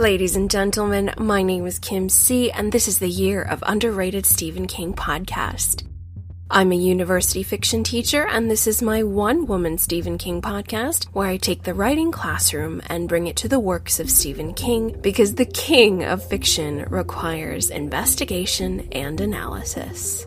Ladies and gentlemen, my name is Kim C, and this is the Year of Underrated Stephen King podcast. I'm a university fiction teacher, and this is my one woman Stephen King podcast where I take the writing classroom and bring it to the works of Stephen King because the king of fiction requires investigation and analysis.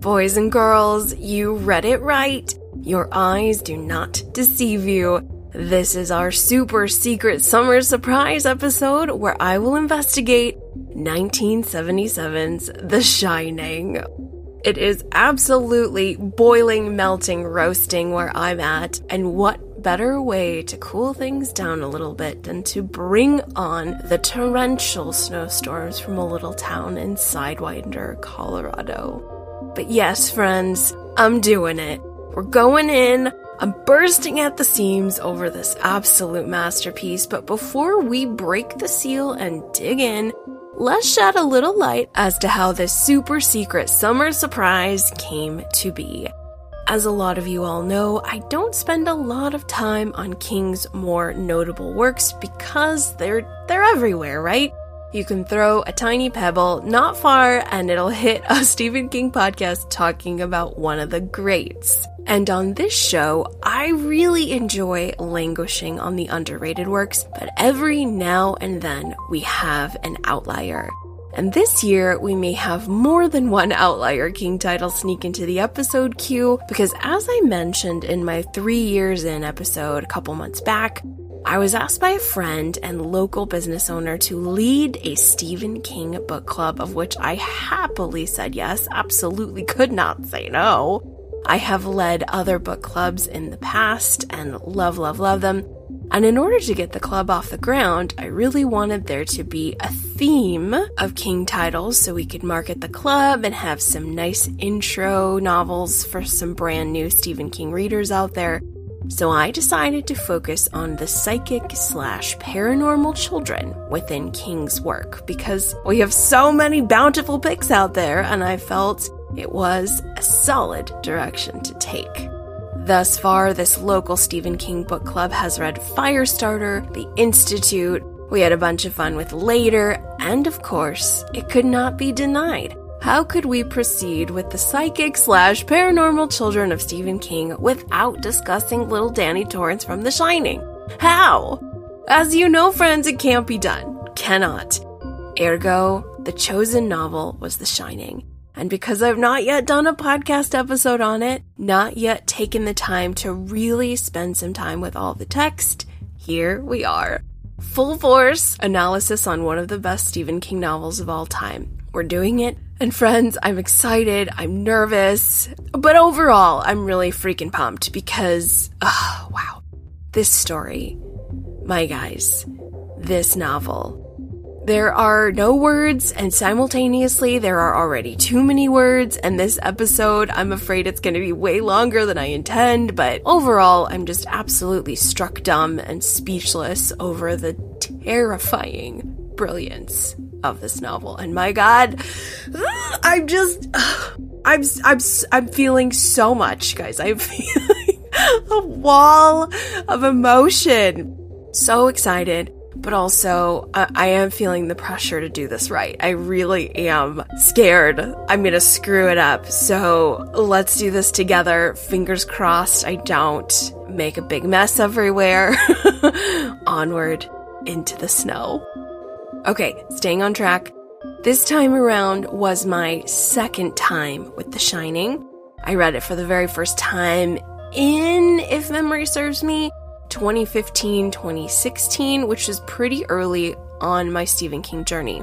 Boys and girls, you read it right. Your eyes do not deceive you. This is our super secret summer surprise episode where I will investigate 1977's The Shining. It is absolutely boiling, melting, roasting where I'm at, and what better way to cool things down a little bit than to bring on the torrential snowstorms from a little town in Sidewinder, Colorado. But yes, friends, I'm doing it. We're going in. I'm bursting at the seams over this absolute masterpiece, but before we break the seal and dig in, let's shed a little light as to how this super secret summer surprise came to be. As a lot of you all know, I don't spend a lot of time on King's more notable works because they're they're everywhere, right? You can throw a tiny pebble not far and it'll hit a Stephen King podcast talking about one of the greats. And on this show, I really enjoy languishing on the underrated works, but every now and then we have an outlier. And this year, we may have more than one outlier King title sneak into the episode queue because, as I mentioned in my three years in episode a couple months back, I was asked by a friend and local business owner to lead a Stephen King book club, of which I happily said yes, absolutely could not say no. I have led other book clubs in the past and love, love, love them. And in order to get the club off the ground, I really wanted there to be a theme of King titles so we could market the club and have some nice intro novels for some brand new Stephen King readers out there. So I decided to focus on the psychic slash paranormal children within King's work because we have so many bountiful picks out there, and I felt it was a solid direction to take. Thus far, this local Stephen King book club has read Firestarter, The Institute, we had a bunch of fun with Later, and of course, it could not be denied how could we proceed with the psychic slash paranormal children of Stephen King without discussing little Danny Torrance from The Shining? How? As you know, friends, it can't be done. Cannot. Ergo, the chosen novel was The Shining. And because I've not yet done a podcast episode on it, not yet taken the time to really spend some time with all the text, here we are. Full force analysis on one of the best Stephen King novels of all time. We're doing it and friends, I'm excited, I'm nervous, but overall, I'm really freaking pumped because, oh, wow, this story, my guys, this novel. There are no words, and simultaneously, there are already too many words. And this episode, I'm afraid it's going to be way longer than I intend. But overall, I'm just absolutely struck dumb and speechless over the terrifying brilliance of this novel. And my God, I'm just, I'm, I'm, I'm feeling so much, guys. I'm feeling a wall of emotion. So excited, but also I, I am feeling the pressure to do this right. I really am scared. I'm gonna screw it up. So let's do this together. Fingers crossed I don't make a big mess everywhere. Onward into the snow. Okay, staying on track. This time around was my second time with The Shining. I read it for the very first time in, if memory serves me, 2015, 2016, which is pretty early on my Stephen King journey.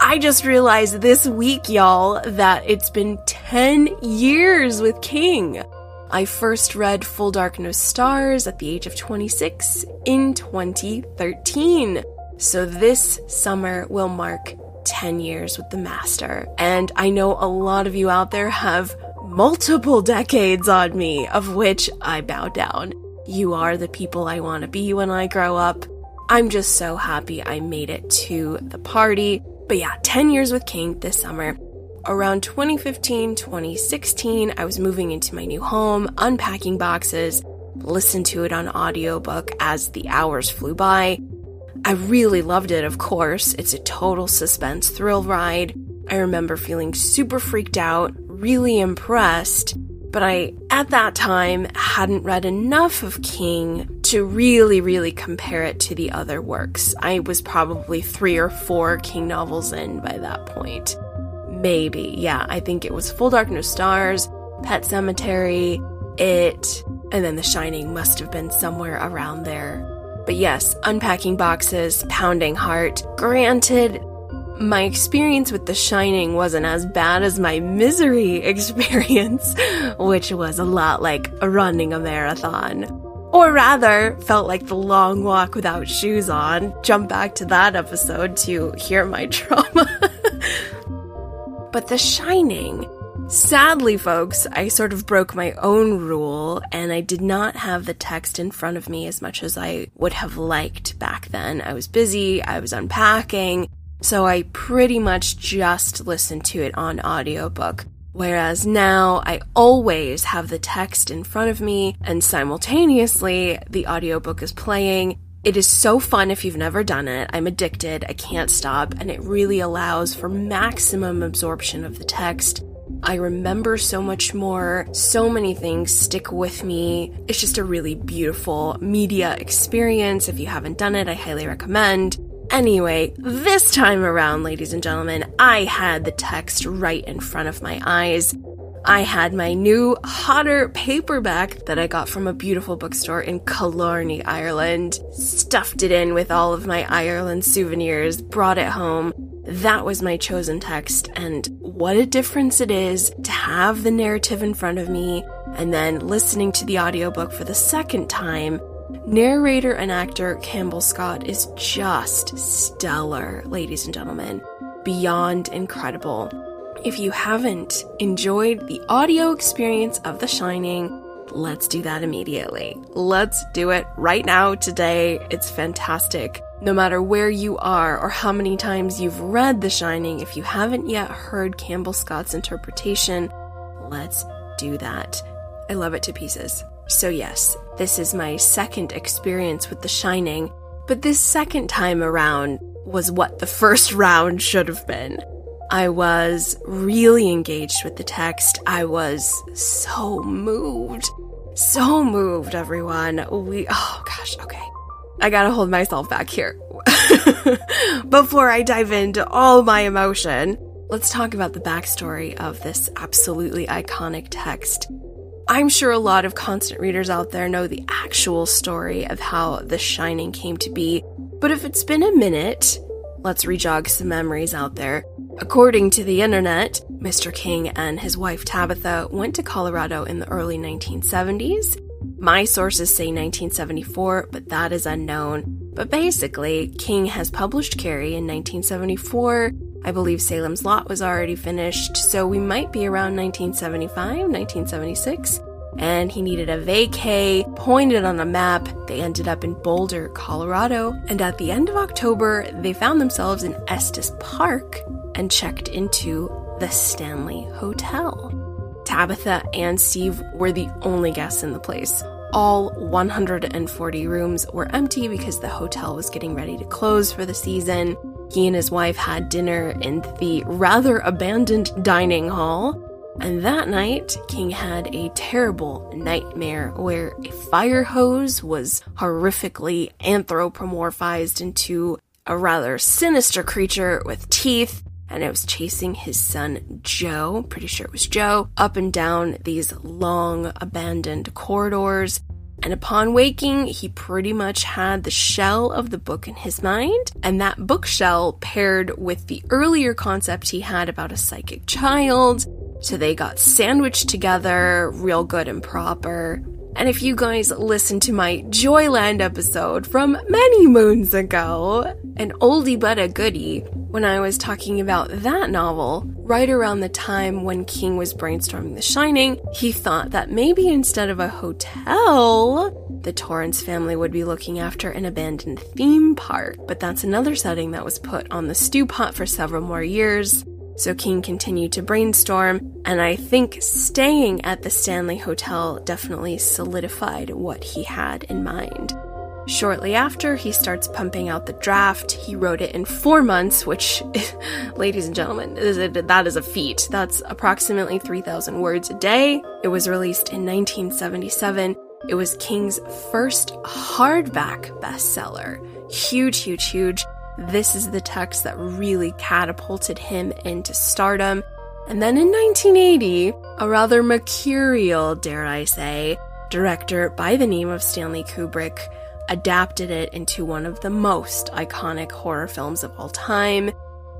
I just realized this week, y'all, that it's been 10 years with King. I first read Full Dark No Stars at the age of 26 in 2013. So this summer will mark 10 years with the master. And I know a lot of you out there have multiple decades on me, of which I bow down. You are the people I want to be when I grow up. I'm just so happy I made it to the party. But yeah, 10 years with King this summer. around 2015, 2016, I was moving into my new home, unpacking boxes, listened to it on audiobook as the hours flew by. I really loved it, of course. It's a total suspense thrill ride. I remember feeling super freaked out, really impressed, but I, at that time, hadn't read enough of King to really, really compare it to the other works. I was probably three or four King novels in by that point. Maybe, yeah, I think it was Full Dark No Stars, Pet Sematary, It, and then The Shining must have been somewhere around there. But yes, unpacking boxes, pounding heart. Granted, my experience with The Shining wasn't as bad as my misery experience, which was a lot like running a marathon. Or rather, felt like the long walk without shoes on. Jump back to that episode to hear my trauma. but The Shining, Sadly, folks, I sort of broke my own rule and I did not have the text in front of me as much as I would have liked back then. I was busy, I was unpacking, so I pretty much just listened to it on audiobook. Whereas now I always have the text in front of me and simultaneously the audiobook is playing. It is so fun if you've never done it. I'm addicted, I can't stop, and it really allows for maximum absorption of the text I remember so much more. So many things stick with me. It's just a really beautiful media experience. If you haven't done it, I highly recommend. Anyway, this time around, ladies and gentlemen, I had the text right in front of my eyes. I had my new Hodder paperback that I got from a beautiful bookstore in Killarney, Ireland, stuffed it in with all of my Ireland souvenirs, brought it home, that was my chosen text, and what a difference it is to have the narrative in front of me and then listening to the audiobook for the second time. Narrator and actor Campbell Scott is just stellar, ladies and gentlemen. Beyond incredible. If you haven't enjoyed the audio experience of The Shining, let's do that immediately. Let's do it right now, today. It's fantastic. No matter where you are or how many times you've read The Shining, if you haven't yet heard Campbell Scott's interpretation, let's do that. I love it to pieces. So, yes, this is my second experience with The Shining, but this second time around was what the first round should have been. I was really engaged with the text. I was so moved. So moved, everyone. We, oh gosh, okay. I gotta hold myself back here. Before I dive into all my emotion, let's talk about the backstory of this absolutely iconic text. I'm sure a lot of constant readers out there know the actual story of how The Shining came to be, but if it's been a minute, let's rejog some memories out there. According to the internet, Mr. King and his wife Tabitha went to Colorado in the early 1970s my sources say 1974, but that is unknown. But basically, King has published Carrie in 1974. I believe Salem's Lot was already finished, so we might be around 1975, 1976. And he needed a vacay, pointed on a map. They ended up in Boulder, Colorado. And at the end of October, they found themselves in Estes Park and checked into the Stanley Hotel. Tabitha and Steve were the only guests in the place. All 140 rooms were empty because the hotel was getting ready to close for the season. He and his wife had dinner in the rather abandoned dining hall. And that night, King had a terrible nightmare where a fire hose was horrifically anthropomorphized into a rather sinister creature with teeth and it was chasing his son Joe, pretty sure it was Joe, up and down these long abandoned corridors. And upon waking, he pretty much had the shell of the book in his mind, and that bookshell paired with the earlier concept he had about a psychic child. So they got sandwiched together, real good and proper. And if you guys listened to my Joyland episode from many moons ago, an oldie but a goodie, when I was talking about that novel, right around the time when King was brainstorming The Shining, he thought that maybe instead of a hotel, the Torrance family would be looking after an abandoned theme park. But that's another setting that was put on the stew pot for several more years. So King continued to brainstorm, and I think staying at the Stanley Hotel definitely solidified what he had in mind. Shortly after, he starts pumping out the draft. He wrote it in four months, which, ladies and gentlemen, that is a feat. That's approximately 3,000 words a day. It was released in 1977. It was King's first hardback bestseller. Huge, huge, huge. This is the text that really catapulted him into stardom. And then in 1980, a rather mercurial, dare I say, director by the name of Stanley Kubrick adapted it into one of the most iconic horror films of all time,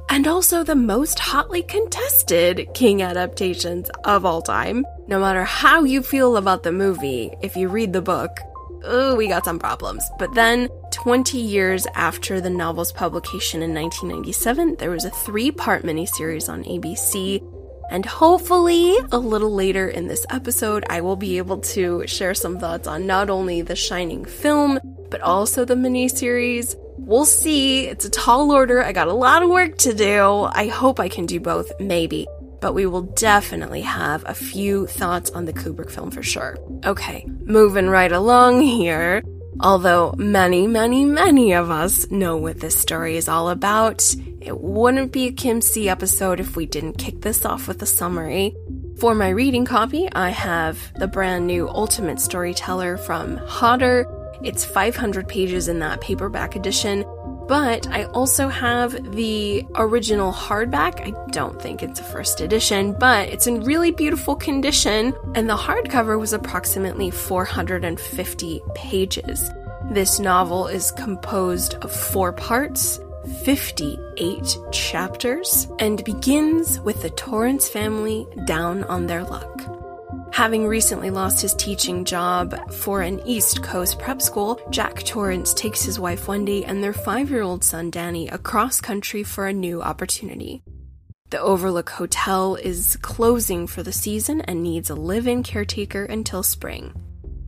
and also the most hotly contested King adaptations of all time. No matter how you feel about the movie, if you read the book, oh, we got some problems. But then, 20 years after the novel's publication in 1997, there was a three part miniseries on ABC and hopefully, a little later in this episode, I will be able to share some thoughts on not only the Shining film, but also the miniseries. We'll see. It's a tall order. I got a lot of work to do. I hope I can do both, maybe. But we will definitely have a few thoughts on the Kubrick film for sure. Okay, moving right along here. Although many, many, many of us know what this story is all about, it wouldn't be a Kim C episode if we didn't kick this off with a summary. For my reading copy, I have the brand new Ultimate Storyteller from Hodder. It's 500 pages in that paperback edition, but I also have the original hardback. I don't think it's a first edition, but it's in really beautiful condition, and the hardcover was approximately 450 pages. This novel is composed of four parts, 58 chapters, and begins with the Torrance family down on their luck. Having recently lost his teaching job for an East Coast prep school, Jack Torrance takes his wife Wendy and their five year old son Danny across country for a new opportunity. The Overlook Hotel is closing for the season and needs a live in caretaker until spring.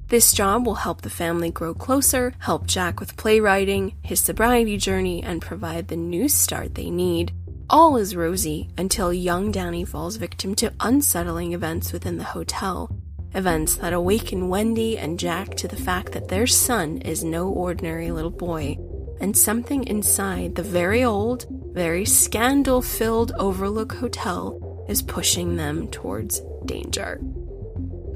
This job will help the family grow closer, help Jack with playwriting, his sobriety journey, and provide the new start they need all is rosy until young Danny falls victim to unsettling events within the hotel. Events that awaken Wendy and Jack to the fact that their son is no ordinary little boy, and something inside the very old, very scandal filled Overlook Hotel is pushing them towards danger.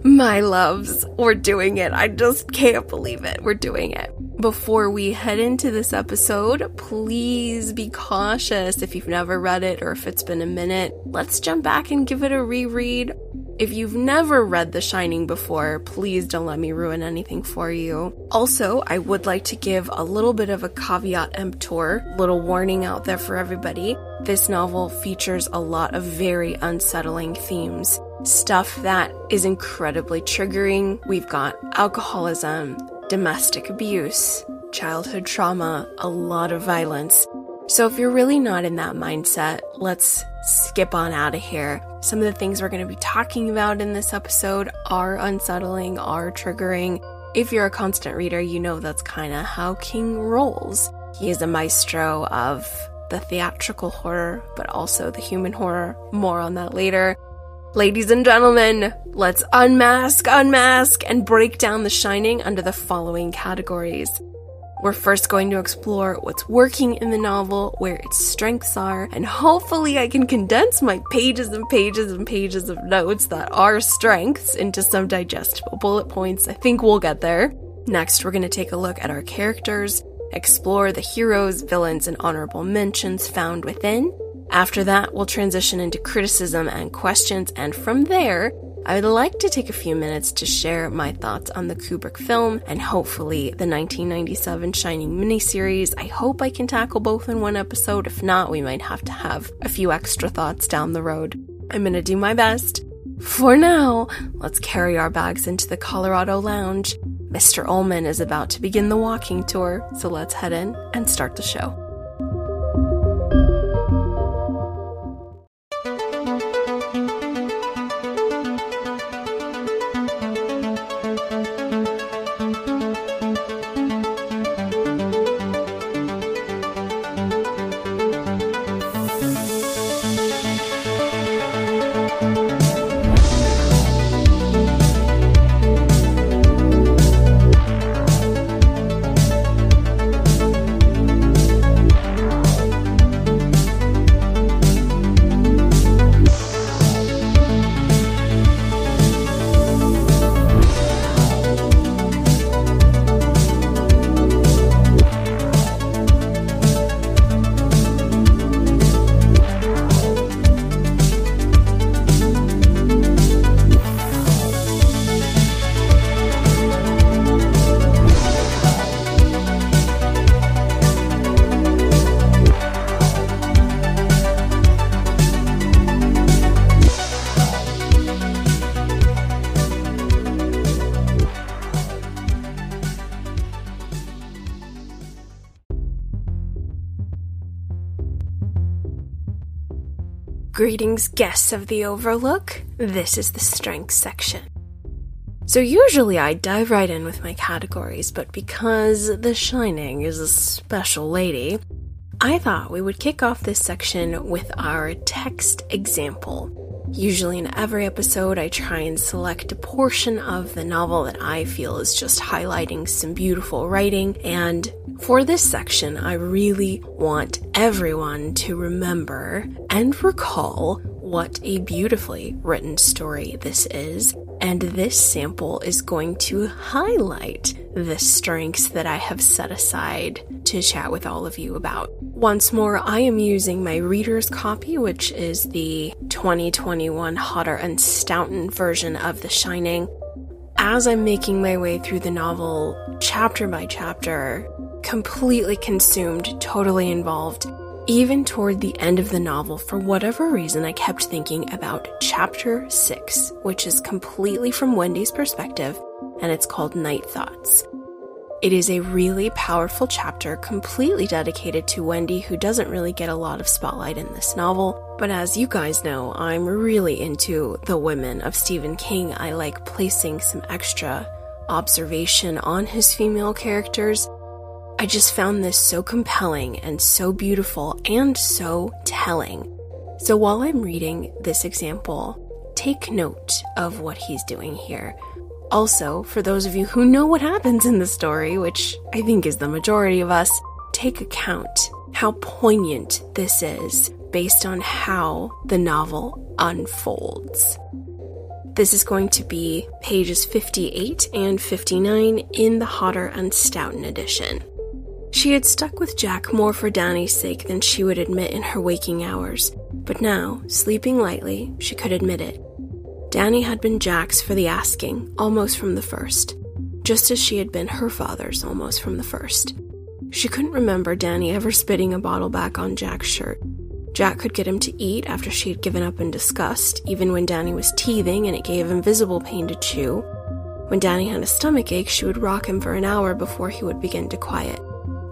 My loves, we're doing it. I just can't believe it. We're doing it. Before we head into this episode, please be cautious if you've never read it or if it's been a minute. Let's jump back and give it a reread. If you've never read The Shining before, please don't let me ruin anything for you. Also, I would like to give a little bit of a caveat emptor, little warning out there for everybody. This novel features a lot of very unsettling themes. Stuff that is incredibly triggering. We've got alcoholism, domestic abuse, childhood trauma, a lot of violence. So if you're really not in that mindset, let's skip on out of here. Some of the things we're going to be talking about in this episode are unsettling, are triggering. If you're a constant reader, you know that's kind of how King rolls. He is a maestro of the theatrical horror, but also the human horror. More on that later. Ladies and gentlemen, let's unmask, unmask, and break down The Shining under the following categories. We're first going to explore what's working in the novel, where its strengths are, and hopefully I can condense my pages and pages and pages of notes that are strengths into some digestible bullet points. I think we'll get there. Next, we're going to take a look at our characters, explore the heroes, villains, and honorable mentions found within, after that, we'll transition into criticism and questions, and from there, I would like to take a few minutes to share my thoughts on the Kubrick film and hopefully the 1997 Shining miniseries. I hope I can tackle both in one episode. If not, we might have to have a few extra thoughts down the road. I'm gonna do my best. For now, let's carry our bags into the Colorado Lounge. Mr. Ullman is about to begin the walking tour, so let's head in and start the show. Greetings, guests of the Overlook. This is the strength section. So, usually I dive right in with my categories, but because The Shining is a special lady, I thought we would kick off this section with our text example. Usually, in every episode, I try and select a portion of the novel that I feel is just highlighting some beautiful writing. And for this section, I really want everyone to remember and recall what a beautifully written story this is. And this sample is going to highlight the strengths that I have set aside to chat with all of you about. Once more, I am using my reader's copy, which is the 2021 Hodder and Stoughton version of The Shining. As I'm making my way through the novel, chapter by chapter, completely consumed, totally involved, even toward the end of the novel, for whatever reason, I kept thinking about chapter 6, which is completely from Wendy's perspective, and it's called Night Thoughts. It is a really powerful chapter completely dedicated to Wendy, who doesn't really get a lot of spotlight in this novel. But as you guys know, I'm really into the women of Stephen King. I like placing some extra observation on his female characters I just found this so compelling and so beautiful and so telling. So while I'm reading this example, take note of what he's doing here. Also, for those of you who know what happens in the story, which I think is the majority of us, take account how poignant this is based on how the novel unfolds. This is going to be pages 58 and 59 in the Hodder and Stoughton edition. She had stuck with Jack more for Danny's sake than she would admit in her waking hours, but now, sleeping lightly, she could admit it. Danny had been Jack's for the asking, almost from the first, just as she had been her father's almost from the first. She couldn't remember Danny ever spitting a bottle back on Jack's shirt. Jack could get him to eat after she had given up in disgust, even when Danny was teething and it gave him visible pain to chew. When Danny had a stomach ache, she would rock him for an hour before he would begin to quiet.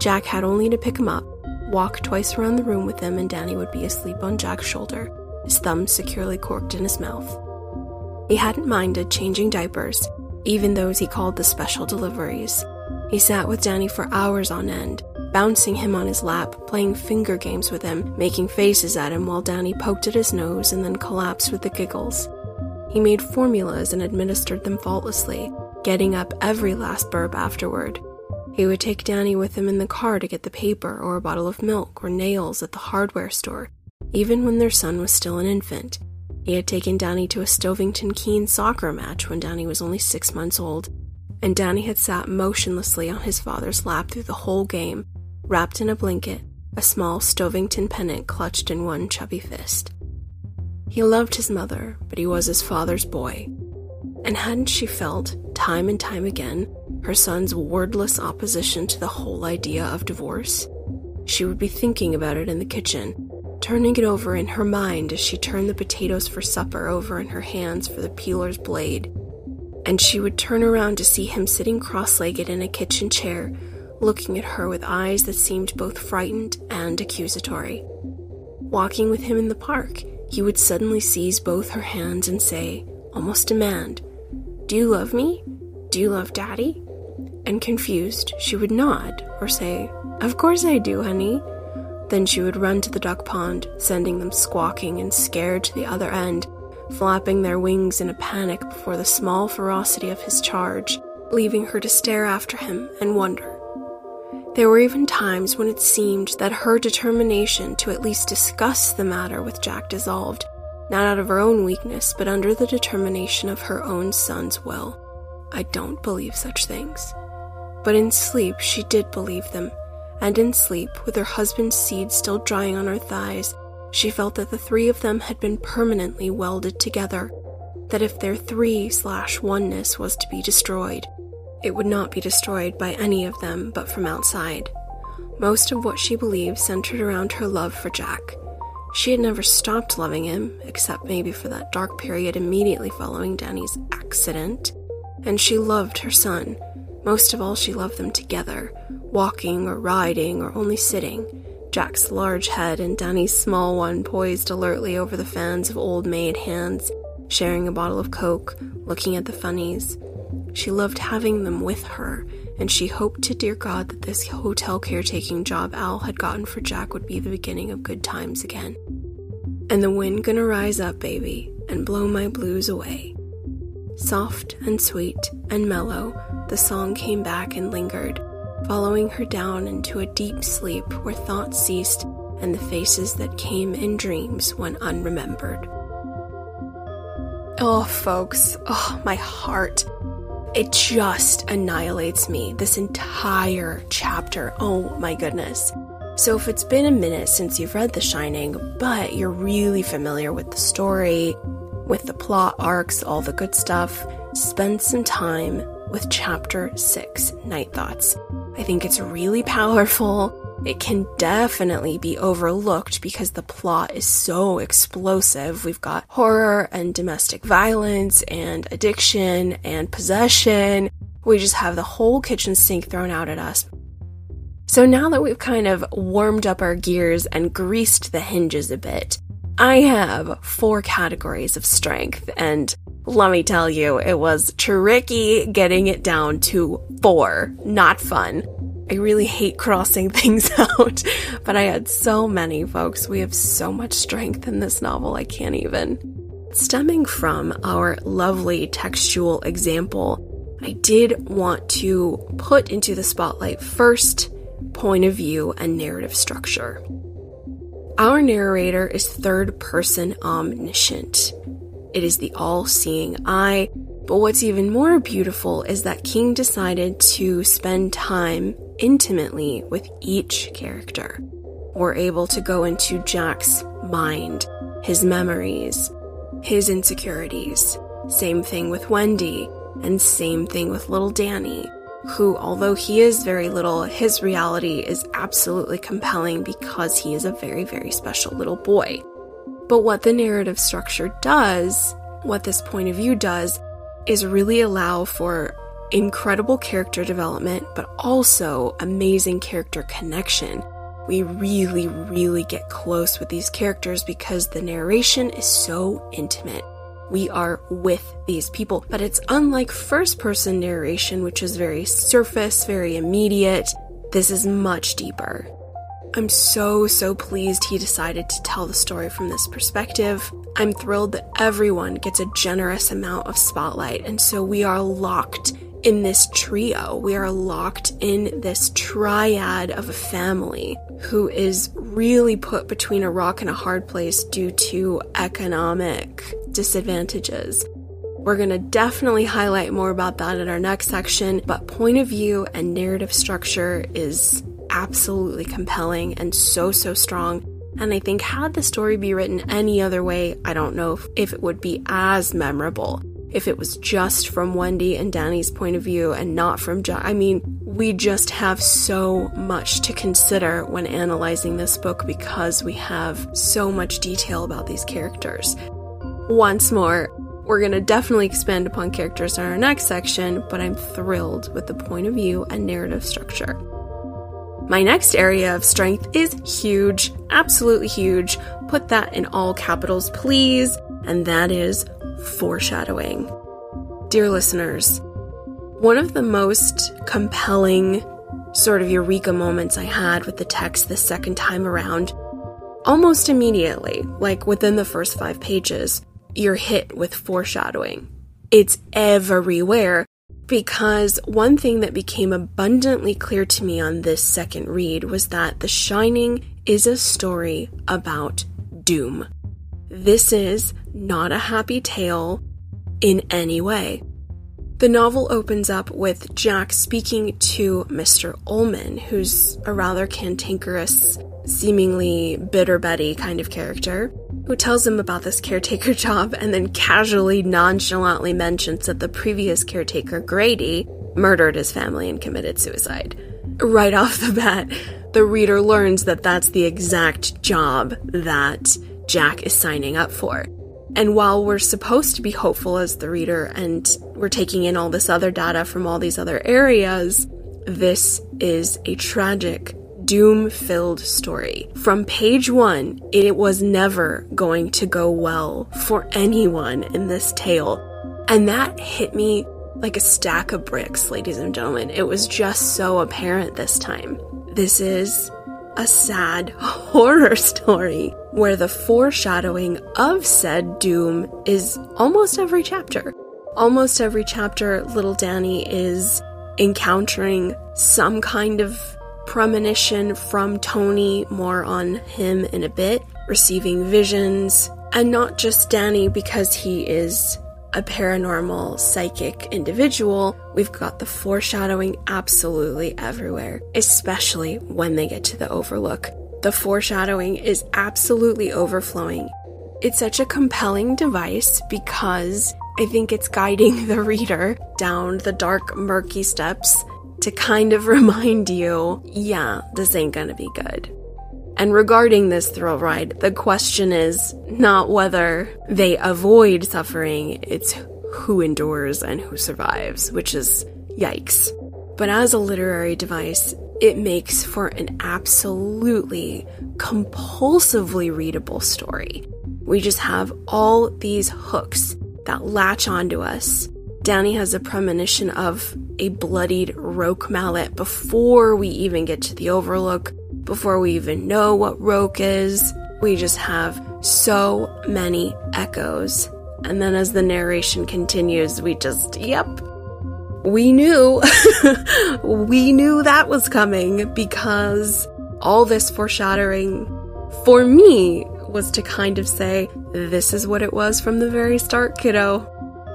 Jack had only to pick him up, walk twice around the room with him, and Danny would be asleep on Jack's shoulder, his thumb securely corked in his mouth. He hadn't minded changing diapers, even those he called the special deliveries. He sat with Danny for hours on end, bouncing him on his lap, playing finger games with him, making faces at him while Danny poked at his nose and then collapsed with the giggles. He made formulas and administered them faultlessly, getting up every last burp afterward, he would take Danny with him in the car to get the paper or a bottle of milk or nails at the hardware store, even when their son was still an infant. He had taken Danny to a Stovington Keene soccer match when Danny was only six months old, and Danny had sat motionlessly on his father's lap through the whole game, wrapped in a blanket, a small Stovington pennant clutched in one chubby fist. He loved his mother, but he was his father's boy. And hadn't she felt, time and time again, her son's wordless opposition to the whole idea of divorce. She would be thinking about it in the kitchen, turning it over in her mind as she turned the potatoes for supper over in her hands for the peeler's blade. And she would turn around to see him sitting cross legged in a kitchen chair, looking at her with eyes that seemed both frightened and accusatory. Walking with him in the park, he would suddenly seize both her hands and say, almost demand, Do you love me? Do you love Daddy? and confused, she would nod or say, Of course I do, honey. Then she would run to the duck pond, sending them squawking and scared to the other end, flapping their wings in a panic before the small ferocity of his charge, leaving her to stare after him and wonder. There were even times when it seemed that her determination to at least discuss the matter with Jack dissolved, not out of her own weakness, but under the determination of her own son's will. I don't believe such things. But in sleep, she did believe them, and in sleep, with her husband's seed still drying on her thighs, she felt that the three of them had been permanently welded together, that if their three slash oneness was to be destroyed, it would not be destroyed by any of them but from outside. Most of what she believed centered around her love for Jack. She had never stopped loving him, except maybe for that dark period immediately following Danny's accident, and she loved her son most of all, she loved them together, walking or riding or only sitting, Jack's large head and Danny's small one poised alertly over the fans of old maid hands, sharing a bottle of Coke, looking at the funnies. She loved having them with her, and she hoped to dear God that this hotel caretaking job Al had gotten for Jack would be the beginning of good times again. And the wind gonna rise up, baby, and blow my blues away. Soft and sweet and mellow, the song came back and lingered, following her down into a deep sleep where thoughts ceased and the faces that came in dreams went unremembered. Oh, folks, oh, my heart. It just annihilates me, this entire chapter. Oh my goodness. So, if it's been a minute since you've read The Shining, but you're really familiar with the story, with the plot arcs, all the good stuff, spend some time with Chapter 6 Night Thoughts. I think it's really powerful. It can definitely be overlooked because the plot is so explosive. We've got horror and domestic violence and addiction and possession. We just have the whole kitchen sink thrown out at us. So now that we've kind of warmed up our gears and greased the hinges a bit, I have four categories of strength, and let me tell you, it was tricky getting it down to four. Not fun. I really hate crossing things out, but I had so many, folks. We have so much strength in this novel, I can't even. Stemming from our lovely textual example, I did want to put into the spotlight first point of view and narrative structure. Our narrator is third person omniscient. It is the all seeing eye. But what's even more beautiful is that King decided to spend time intimately with each character. We're able to go into Jack's mind, his memories, his insecurities. Same thing with Wendy, and same thing with little Danny who, although he is very little, his reality is absolutely compelling because he is a very, very special little boy. But what the narrative structure does, what this point of view does, is really allow for incredible character development, but also amazing character connection. We really, really get close with these characters because the narration is so intimate we are with these people. But it's unlike first person narration, which is very surface, very immediate. This is much deeper. I'm so, so pleased he decided to tell the story from this perspective. I'm thrilled that everyone gets a generous amount of spotlight, and so we are locked in this trio. We are locked in this triad of a family who is really put between a rock and a hard place due to economic disadvantages. We're going to definitely highlight more about that in our next section, but point of view and narrative structure is absolutely compelling and so, so strong. And I think, had the story be written any other way, I don't know if, if it would be as memorable. If it was just from Wendy and Danny's point of view and not from Jack. I mean, we just have so much to consider when analyzing this book because we have so much detail about these characters once more. We're going to definitely expand upon characters in our next section, but I'm thrilled with the point of view and narrative structure. My next area of strength is huge, absolutely huge. Put that in all capitals, please, and that is foreshadowing. Dear listeners, one of the most compelling sort of eureka moments I had with the text the second time around, almost immediately, like within the first five pages, you're hit with foreshadowing. It's everywhere because one thing that became abundantly clear to me on this second read was that The Shining is a story about doom. This is not a happy tale in any way. The novel opens up with Jack speaking to Mr. Ullman, who's a rather cantankerous, seemingly bitter Betty kind of character who tells him about this caretaker job and then casually, nonchalantly mentions that the previous caretaker, Grady, murdered his family and committed suicide. Right off the bat, the reader learns that that's the exact job that Jack is signing up for. And while we're supposed to be hopeful as the reader and we're taking in all this other data from all these other areas, this is a tragic, doom filled story. From page one, it was never going to go well for anyone in this tale. And that hit me like a stack of bricks, ladies and gentlemen. It was just so apparent this time. This is a sad horror story where the foreshadowing of said doom is almost every chapter. Almost every chapter, little Danny is encountering some kind of premonition from Tony, more on him in a bit, receiving visions, and not just Danny because he is a paranormal psychic individual, we've got the foreshadowing absolutely everywhere, especially when they get to the Overlook. The foreshadowing is absolutely overflowing. It's such a compelling device because I think it's guiding the reader down the dark, murky steps to kind of remind you, yeah, this ain't gonna be good. And regarding this thrill ride, the question is not whether they avoid suffering, it's who endures and who survives, which is yikes. But as a literary device, it makes for an absolutely compulsively readable story. We just have all these hooks that latch onto us. Danny has a premonition of a bloodied roque mallet before we even get to the Overlook before we even know what roque is. We just have so many echoes. And then as the narration continues, we just, yep, we knew. we knew that was coming because all this foreshadowing for me was to kind of say, this is what it was from the very start, kiddo.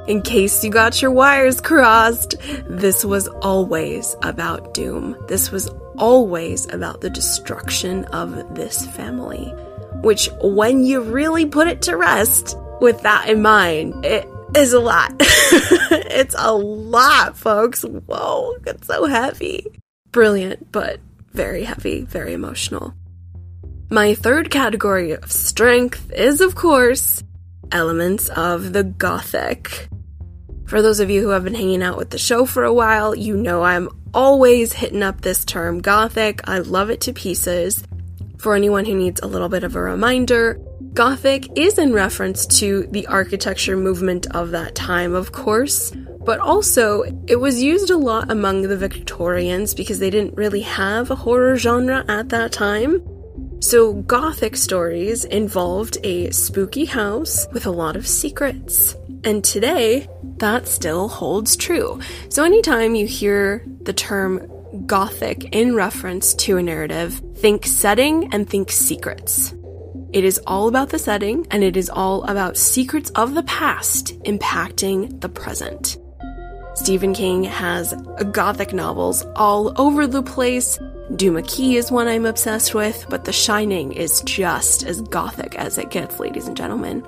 In case you got your wires crossed, this was always about doom. This was always about the destruction of this family. Which, when you really put it to rest with that in mind, it is a lot. it's a lot, folks. Whoa, it's so heavy. Brilliant, but very heavy, very emotional. My third category of strength is, of course, elements of the Gothic. For those of you who have been hanging out with the show for a while, you know I'm always hitting up this term Gothic. I love it to pieces. For anyone who needs a little bit of a reminder, Gothic is in reference to the architecture movement of that time, of course, but also it was used a lot among the Victorians because they didn't really have a horror genre at that time. So, Gothic stories involved a spooky house with a lot of secrets. And today, that still holds true. So, anytime you hear the term Gothic in reference to a narrative, think setting and think secrets. It is all about the setting and it is all about secrets of the past impacting the present. Stephen King has gothic novels all over the place. Duma Key is one I'm obsessed with, but The Shining is just as gothic as it gets, ladies and gentlemen.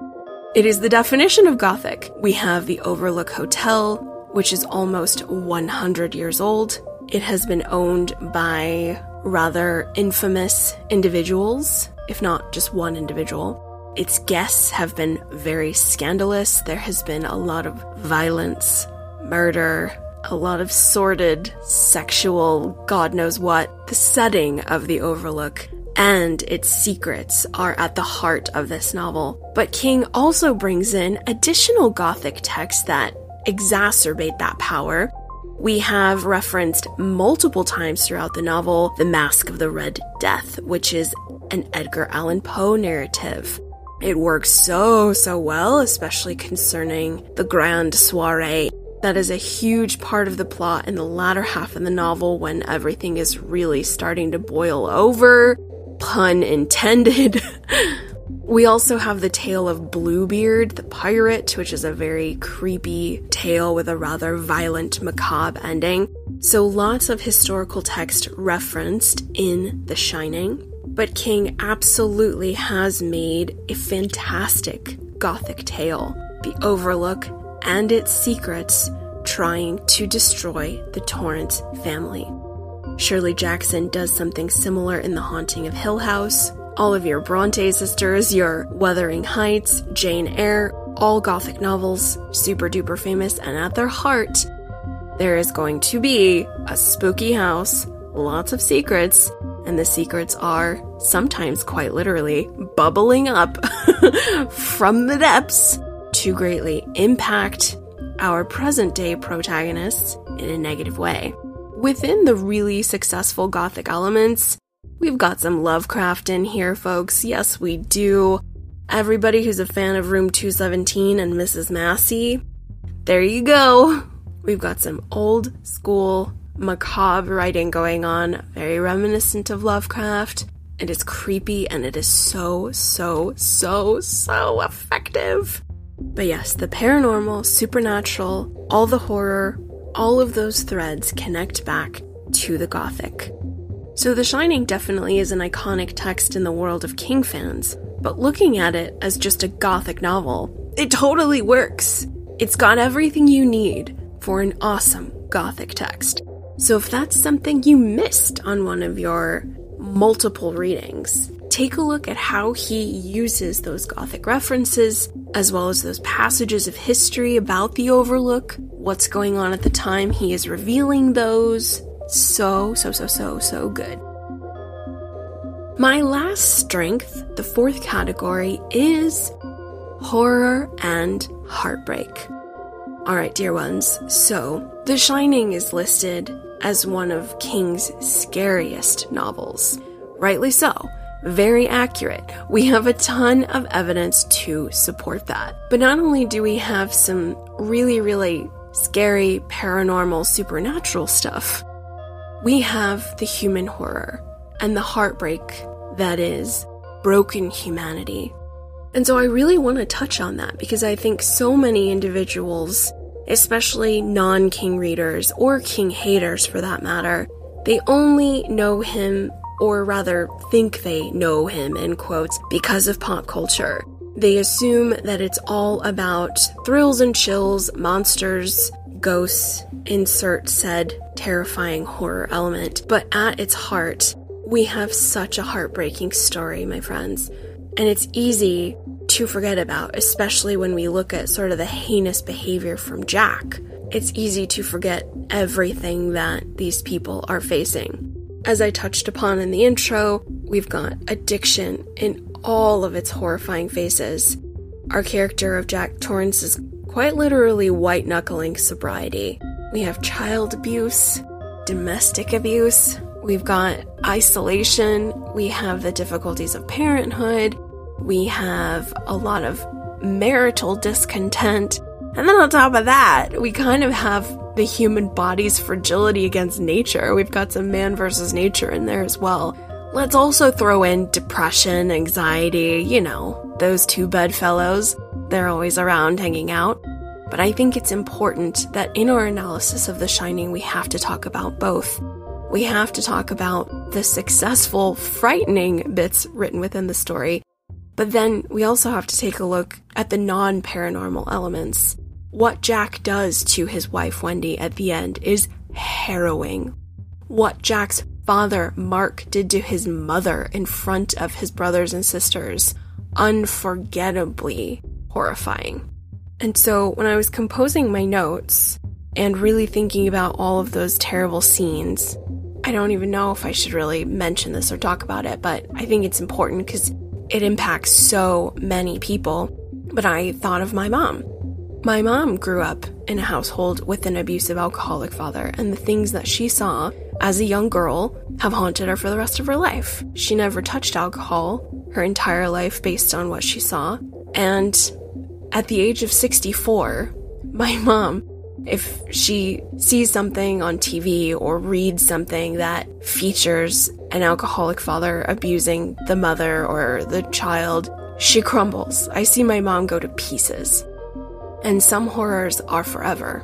It is the definition of Gothic. We have the Overlook Hotel, which is almost 100 years old. It has been owned by rather infamous individuals, if not just one individual. Its guests have been very scandalous. There has been a lot of violence, murder, a lot of sordid, sexual, God knows what. The setting of the Overlook and its secrets are at the heart of this novel. But King also brings in additional Gothic texts that exacerbate that power. We have referenced multiple times throughout the novel The Mask of the Red Death, which is an Edgar Allan Poe narrative. It works so, so well, especially concerning the grand soiree. That is a huge part of the plot in the latter half of the novel when everything is really starting to boil over pun intended. we also have the tale of Bluebeard, the pirate, which is a very creepy tale with a rather violent, macabre ending. So, lots of historical text referenced in The Shining. But King absolutely has made a fantastic Gothic tale. The Overlook and its secrets trying to destroy the Torrance family. Shirley Jackson does something similar in The Haunting of Hill House. All of your Bronte sisters, your Wuthering Heights, Jane Eyre, all Gothic novels, super duper famous, and at their heart, there is going to be a spooky house, lots of secrets, and the secrets are sometimes quite literally bubbling up from the depths to greatly impact our present day protagonists in a negative way. Within the really successful Gothic elements, we've got some Lovecraft in here, folks. Yes, we do. Everybody who's a fan of Room 217 and Mrs. Massey, there you go. We've got some old school macabre writing going on, very reminiscent of Lovecraft. And It is creepy and it is so, so, so, so effective. But yes, the paranormal, supernatural, all the horror, all of those threads connect back to the Gothic. So The Shining definitely is an iconic text in the world of King fans, but looking at it as just a Gothic novel, it totally works. It's got everything you need for an awesome Gothic text. So if that's something you missed on one of your multiple readings, take a look at how he uses those Gothic references, as well as those passages of history about the Overlook, what's going on at the time he is revealing those. So, so, so, so, so good. My last strength, the fourth category, is horror and heartbreak. Alright, dear ones, so The Shining is listed as one of King's scariest novels. Rightly so very accurate. We have a ton of evidence to support that. But not only do we have some really, really scary, paranormal, supernatural stuff, we have the human horror and the heartbreak that is broken humanity. And so I really want to touch on that because I think so many individuals, especially non King readers or King haters for that matter, they only know him or rather think they know him in quotes because of pop culture. They assume that it's all about thrills and chills, monsters, ghosts, insert said terrifying horror element. But at its heart, we have such a heartbreaking story, my friends. And it's easy to forget about, especially when we look at sort of the heinous behavior from Jack. It's easy to forget everything that these people are facing. As I touched upon in the intro, we've got addiction in all of its horrifying faces. Our character of Jack Torrance is quite literally white knuckling sobriety. We have child abuse, domestic abuse, we've got isolation, we have the difficulties of parenthood, we have a lot of marital discontent, and then on top of that, we kind of have the human body's fragility against nature. We've got some man versus nature in there as well. Let's also throw in depression, anxiety, you know, those two bedfellows. They're always around hanging out. But I think it's important that in our analysis of The Shining, we have to talk about both. We have to talk about the successful, frightening bits written within the story, but then we also have to take a look at the non paranormal elements. What Jack does to his wife Wendy at the end is harrowing. What Jack's father Mark did to his mother in front of his brothers and sisters, unforgettably horrifying. And so when I was composing my notes and really thinking about all of those terrible scenes, I don't even know if I should really mention this or talk about it, but I think it's important because it impacts so many people. But I thought of my mom my mom grew up in a household with an abusive alcoholic father, and the things that she saw as a young girl have haunted her for the rest of her life. She never touched alcohol her entire life based on what she saw. And at the age of 64, my mom, if she sees something on TV or reads something that features an alcoholic father abusing the mother or the child, she crumbles. I see my mom go to pieces. And some horrors are forever.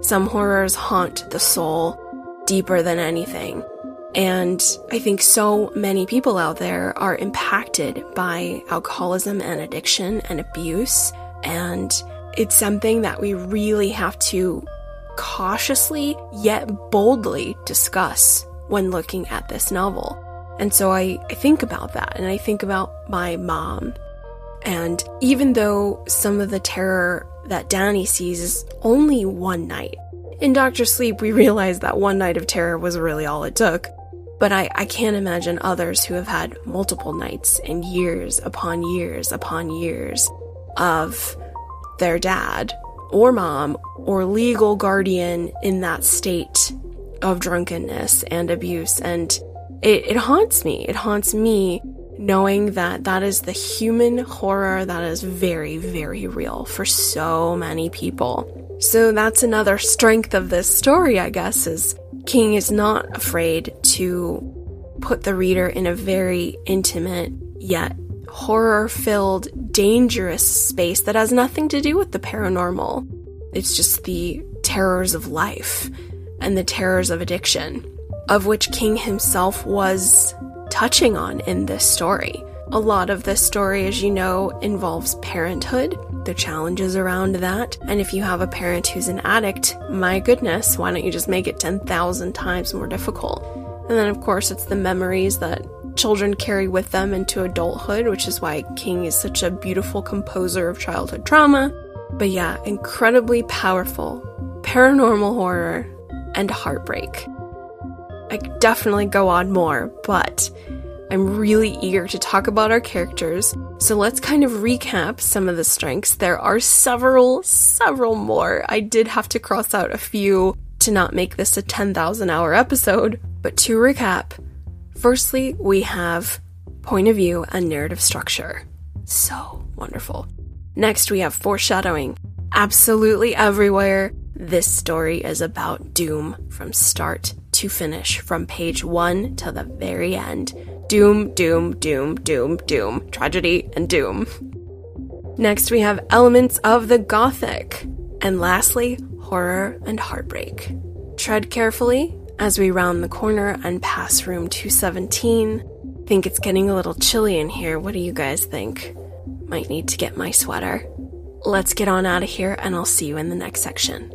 Some horrors haunt the soul deeper than anything. And I think so many people out there are impacted by alcoholism and addiction and abuse. And it's something that we really have to cautiously yet boldly discuss when looking at this novel. And so I, I think about that and I think about my mom. And even though some of the terror that Danny sees is only one night. In Doctor Sleep, we realize that one night of terror was really all it took. But I, I can't imagine others who have had multiple nights and years upon years upon years of their dad or mom or legal guardian in that state of drunkenness and abuse. And it, it haunts me. It haunts me knowing that that is the human horror that is very, very real for so many people. So that's another strength of this story, I guess, is King is not afraid to put the reader in a very intimate yet horror filled, dangerous space that has nothing to do with the paranormal. It's just the terrors of life and the terrors of addiction, of which King himself was touching on in this story. A lot of this story, as you know, involves parenthood, the challenges around that, and if you have a parent who's an addict, my goodness, why don't you just make it 10,000 times more difficult? And then, of course, it's the memories that children carry with them into adulthood, which is why King is such a beautiful composer of childhood trauma. But yeah, incredibly powerful, paranormal horror, and heartbreak. I could definitely go on more, but I'm really eager to talk about our characters, so let's kind of recap some of the strengths. There are several, several more. I did have to cross out a few to not make this a 10,000 hour episode, but to recap, firstly, we have point of view and narrative structure. So wonderful. Next, we have foreshadowing. Absolutely everywhere. This story is about doom from start to finish, from page one to the very end. Doom, doom, doom, doom, doom, tragedy, and doom. Next, we have elements of the Gothic. And lastly, horror and heartbreak. Tread carefully as we round the corner and pass room 217. Think it's getting a little chilly in here. What do you guys think? Might need to get my sweater. Let's get on out of here, and I'll see you in the next section.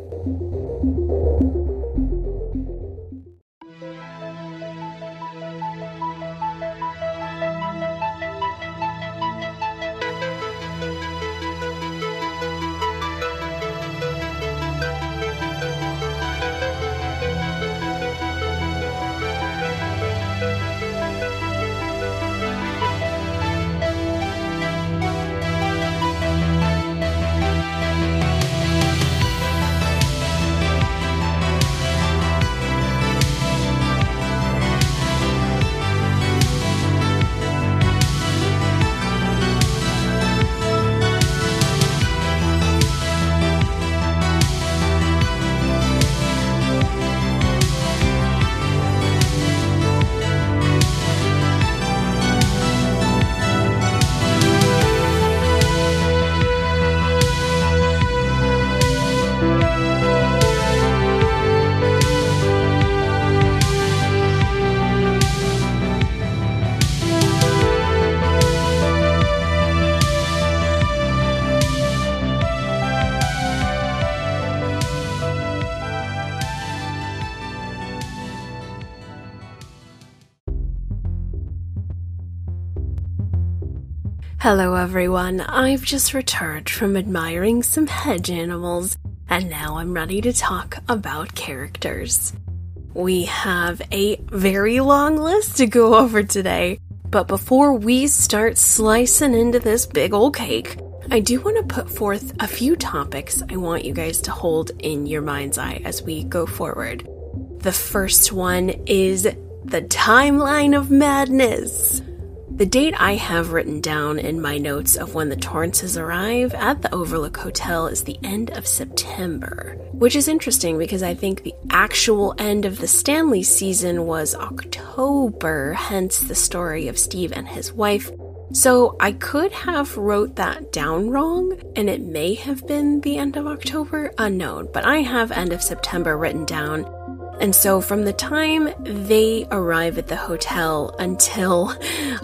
Hello everyone, I've just returned from admiring some hedge animals, and now I'm ready to talk about characters. We have a very long list to go over today, but before we start slicing into this big old cake, I do want to put forth a few topics I want you guys to hold in your mind's eye as we go forward. The first one is the timeline of madness. The date I have written down in my notes of when the Torrances arrive at the Overlook Hotel is the end of September, which is interesting because I think the actual end of the Stanley season was October, hence the story of Steve and his wife. So I could have wrote that down wrong, and it may have been the end of October, unknown, but I have end of September written down and so, from the time they arrive at the hotel until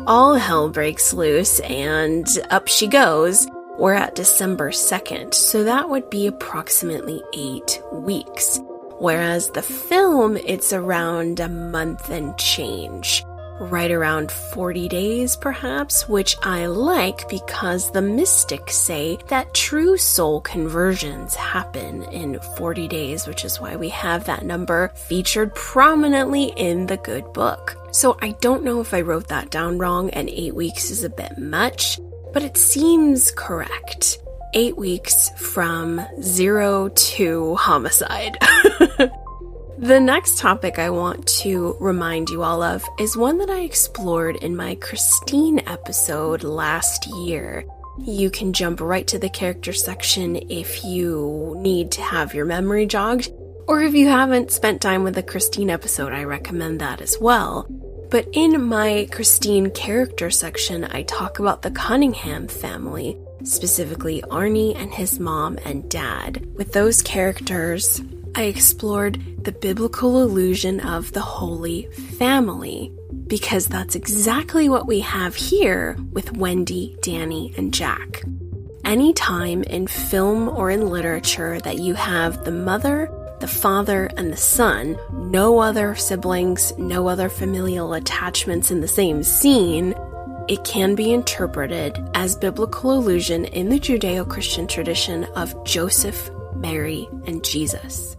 all hell breaks loose and up she goes, we're at December 2nd. So, that would be approximately eight weeks. Whereas the film, it's around a month and change right around 40 days, perhaps, which I like because the mystics say that true soul conversions happen in 40 days, which is why we have that number featured prominently in the good book. So I don't know if I wrote that down wrong and eight weeks is a bit much, but it seems correct. Eight weeks from zero to homicide. The next topic I want to remind you all of is one that I explored in my Christine episode last year. You can jump right to the character section if you need to have your memory jogged, or if you haven't spent time with the Christine episode, I recommend that as well. But in my Christine character section, I talk about the Cunningham family, specifically Arnie and his mom and dad. With those characters, I explored the biblical illusion of the Holy Family, because that's exactly what we have here with Wendy, Danny, and Jack. Anytime in film or in literature that you have the mother, the father, and the son, no other siblings, no other familial attachments in the same scene, it can be interpreted as biblical allusion in the Judeo Christian tradition of Joseph, Mary, and Jesus.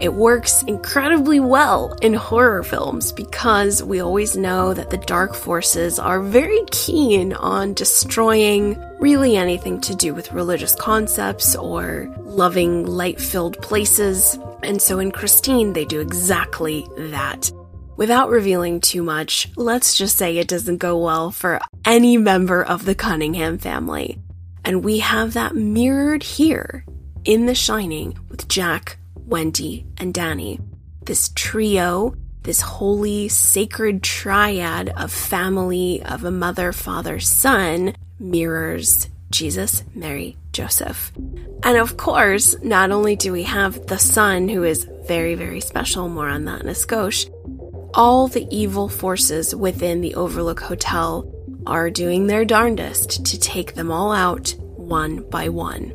It works incredibly well in horror films because we always know that the dark forces are very keen on destroying really anything to do with religious concepts or loving light filled places. And so in Christine, they do exactly that. Without revealing too much, let's just say it doesn't go well for any member of the Cunningham family. And we have that mirrored here in The Shining with Jack Wendy, and Danny. This trio, this holy, sacred triad of family, of a mother, father, son, mirrors Jesus, Mary, Joseph. And of course, not only do we have the son, who is very, very special, more on that in a skosh, all the evil forces within the Overlook Hotel are doing their darndest to take them all out one by one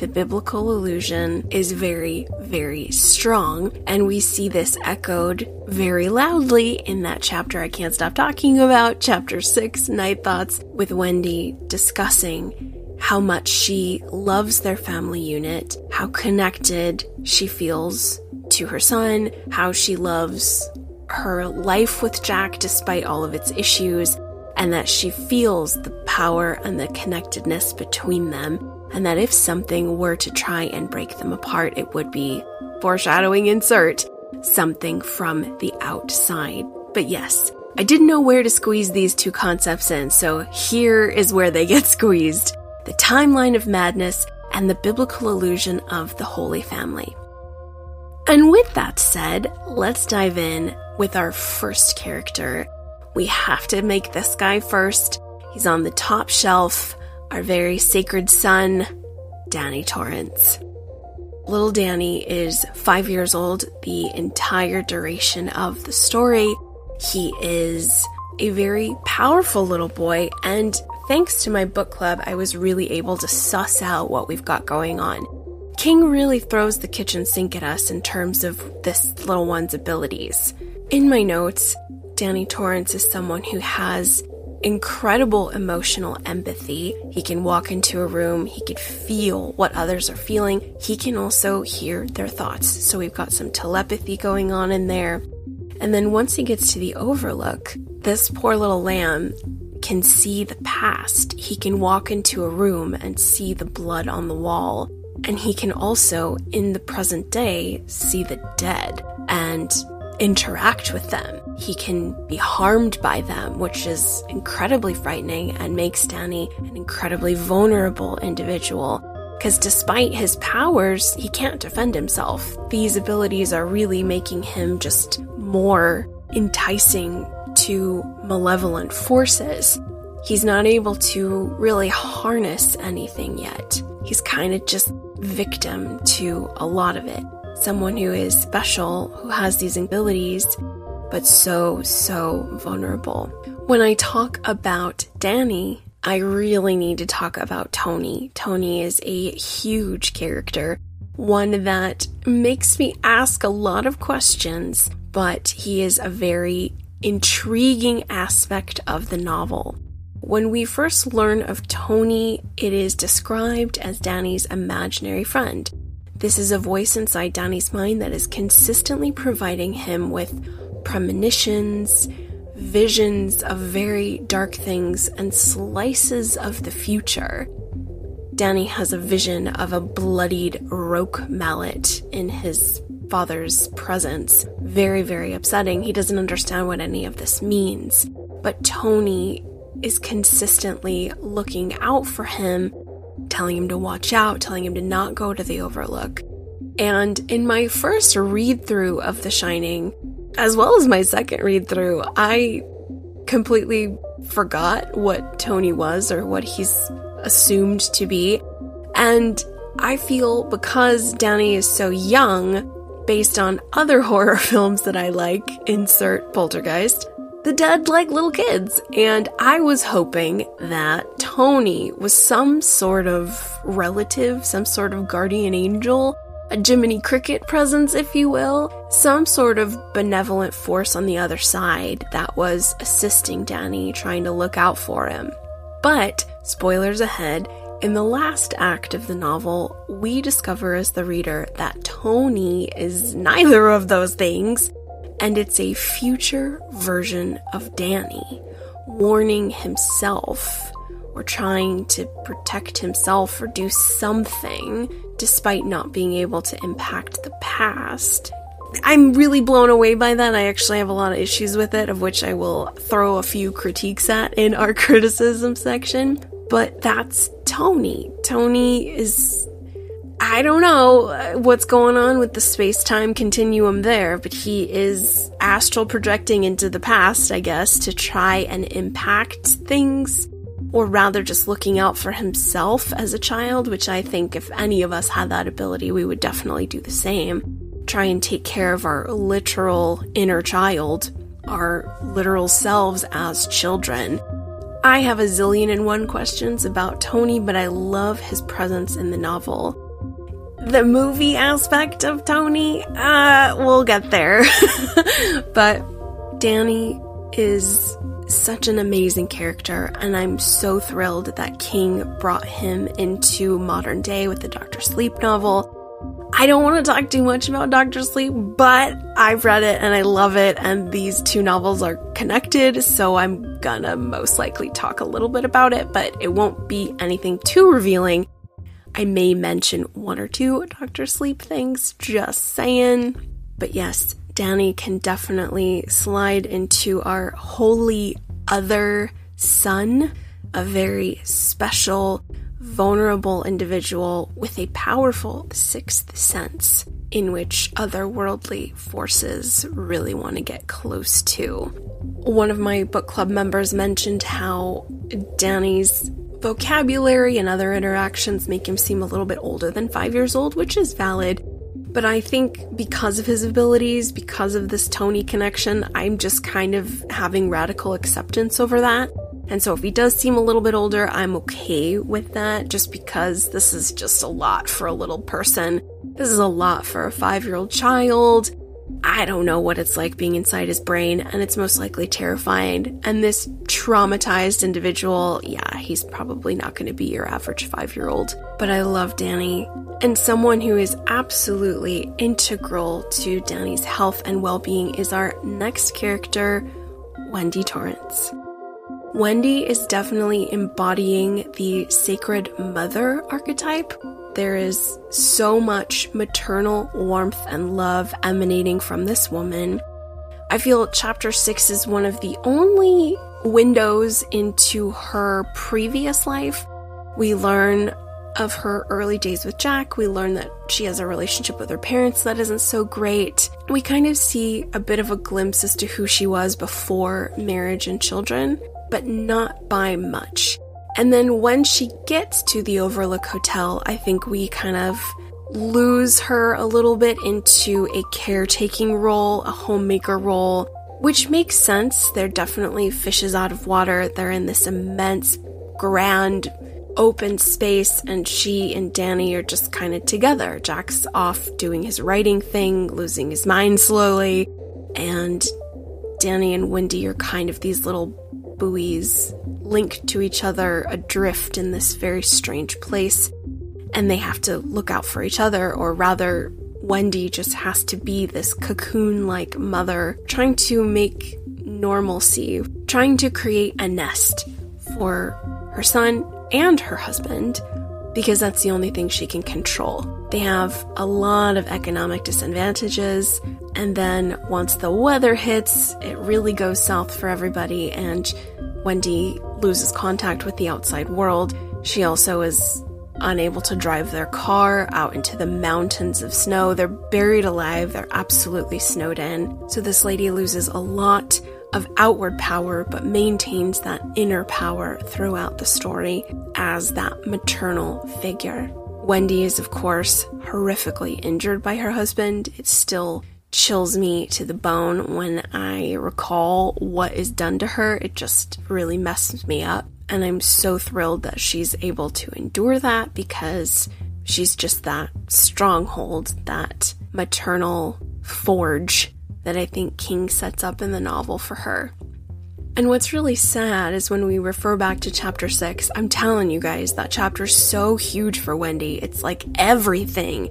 the biblical illusion is very, very strong. And we see this echoed very loudly in that chapter I can't stop talking about, chapter six, Night Thoughts, with Wendy discussing how much she loves their family unit, how connected she feels to her son, how she loves her life with Jack despite all of its issues, and that she feels the power and the connectedness between them and that if something were to try and break them apart, it would be foreshadowing insert something from the outside. But yes, I didn't know where to squeeze these two concepts in, so here is where they get squeezed the timeline of madness and the biblical illusion of the Holy Family. And with that said, let's dive in with our first character. We have to make this guy first. He's on the top shelf our very sacred son, Danny Torrance. Little Danny is five years old the entire duration of the story. He is a very powerful little boy, and thanks to my book club, I was really able to suss out what we've got going on. King really throws the kitchen sink at us in terms of this little one's abilities. In my notes, Danny Torrance is someone who has incredible emotional empathy. He can walk into a room, he can feel what others are feeling. He can also hear their thoughts. So we've got some telepathy going on in there. And then once he gets to the overlook, this poor little lamb can see the past. He can walk into a room and see the blood on the wall. And he can also, in the present day, see the dead. And interact with them. He can be harmed by them, which is incredibly frightening and makes Danny an incredibly vulnerable individual. Because despite his powers, he can't defend himself. These abilities are really making him just more enticing to malevolent forces. He's not able to really harness anything yet. He's kind of just victim to a lot of it someone who is special, who has these abilities, but so, so vulnerable. When I talk about Danny, I really need to talk about Tony. Tony is a huge character, one that makes me ask a lot of questions, but he is a very intriguing aspect of the novel. When we first learn of Tony, it is described as Danny's imaginary friend. This is a voice inside Danny's mind that is consistently providing him with premonitions, visions of very dark things and slices of the future. Danny has a vision of a bloodied roque mallet in his father's presence. Very, very upsetting. He doesn't understand what any of this means. But Tony is consistently looking out for him, telling him to watch out, telling him to not go to the Overlook. And in my first read through of The Shining, as well as my second read through, I completely forgot what Tony was or what he's assumed to be. And I feel because Danny is so young, based on other horror films that I like, insert Poltergeist, the dead like little kids. And I was hoping that Tony was some sort of relative, some sort of guardian angel, a Jiminy Cricket presence, if you will, some sort of benevolent force on the other side that was assisting Danny, trying to look out for him. But, spoilers ahead, in the last act of the novel, we discover as the reader that Tony is neither of those things, and it's a future version of Danny, warning himself or trying to protect himself or do something despite not being able to impact the past. I'm really blown away by that. I actually have a lot of issues with it, of which I will throw a few critiques at in our criticism section. But that's Tony. Tony is. I don't know uh, what's going on with the space time continuum there, but he is astral projecting into the past, I guess, to try and impact things, or rather just looking out for himself as a child, which I think if any of us had that ability, we would definitely do the same. Try and take care of our literal inner child, our literal selves as children I have a zillion and one questions about Tony, but I love his presence in the novel. The movie aspect of Tony, uh, we'll get there. but Danny is such an amazing character, and I'm so thrilled that King brought him into modern day with the Doctor Sleep novel. I don't want to talk too much about Doctor Sleep, but I've read it and I love it, and these two novels are connected, so I'm gonna most likely talk a little bit about it, but it won't be anything too revealing. I may mention one or two Doctor Sleep things, just saying. But yes, Danny can definitely slide into our holy other son, a very special, vulnerable individual with a powerful sixth sense in which otherworldly forces really want to get close to. One of my book club members mentioned how Danny's vocabulary and other interactions make him seem a little bit older than five years old, which is valid. But I think because of his abilities, because of this Tony connection, I'm just kind of having radical acceptance over that. And so if he does seem a little bit older, I'm okay with that just because this is just a lot for a little person. This is a lot for a five year old child. I don't know what it's like being inside his brain, and it's most likely terrifying. And this traumatized individual, yeah, he's probably not going to be your average five year old. But I love Danny, and someone who is absolutely integral to Danny's health and well being is our next character, Wendy Torrance. Wendy is definitely embodying the sacred mother archetype. There is so much maternal warmth and love emanating from this woman. I feel chapter 6 is one of the only windows into her previous life. We learn of her early days with Jack. We learn that she has a relationship with her parents that isn't so great. We kind of see a bit of a glimpse as to who she was before marriage and children but not by much. And then when she gets to the Overlook Hotel, I think we kind of lose her a little bit into a caretaking role, a homemaker role, which makes sense. They're definitely fishes out of water. They're in this immense, grand, open space, and she and Danny are just kind of together. Jack's off doing his writing thing, losing his mind slowly, and Danny and Wendy are kind of these little buoys linked to each other adrift in this very strange place, and they have to look out for each other, or rather, Wendy just has to be this cocoon like mother, trying to make normalcy, trying to create a nest for her son and her husband because that's the only thing she can control. They have a lot of economic disadvantages, and then once the weather hits, it really goes south for everybody, and Wendy loses contact with the outside world. She also is unable to drive their car out into the mountains of snow. They're buried alive, they're absolutely snowed in. So this lady loses a lot of outward power, but maintains that inner power throughout the story as that maternal figure. Wendy is, of course, horrifically injured by her husband. It still chills me to the bone when I recall what is done to her. It just really messes me up. And I'm so thrilled that she's able to endure that because she's just that stronghold, that maternal forge that I think King sets up in the novel for her. And what's really sad is when we refer back to chapter 6, I'm telling you guys, that chapter's so huge for Wendy. It's like everything.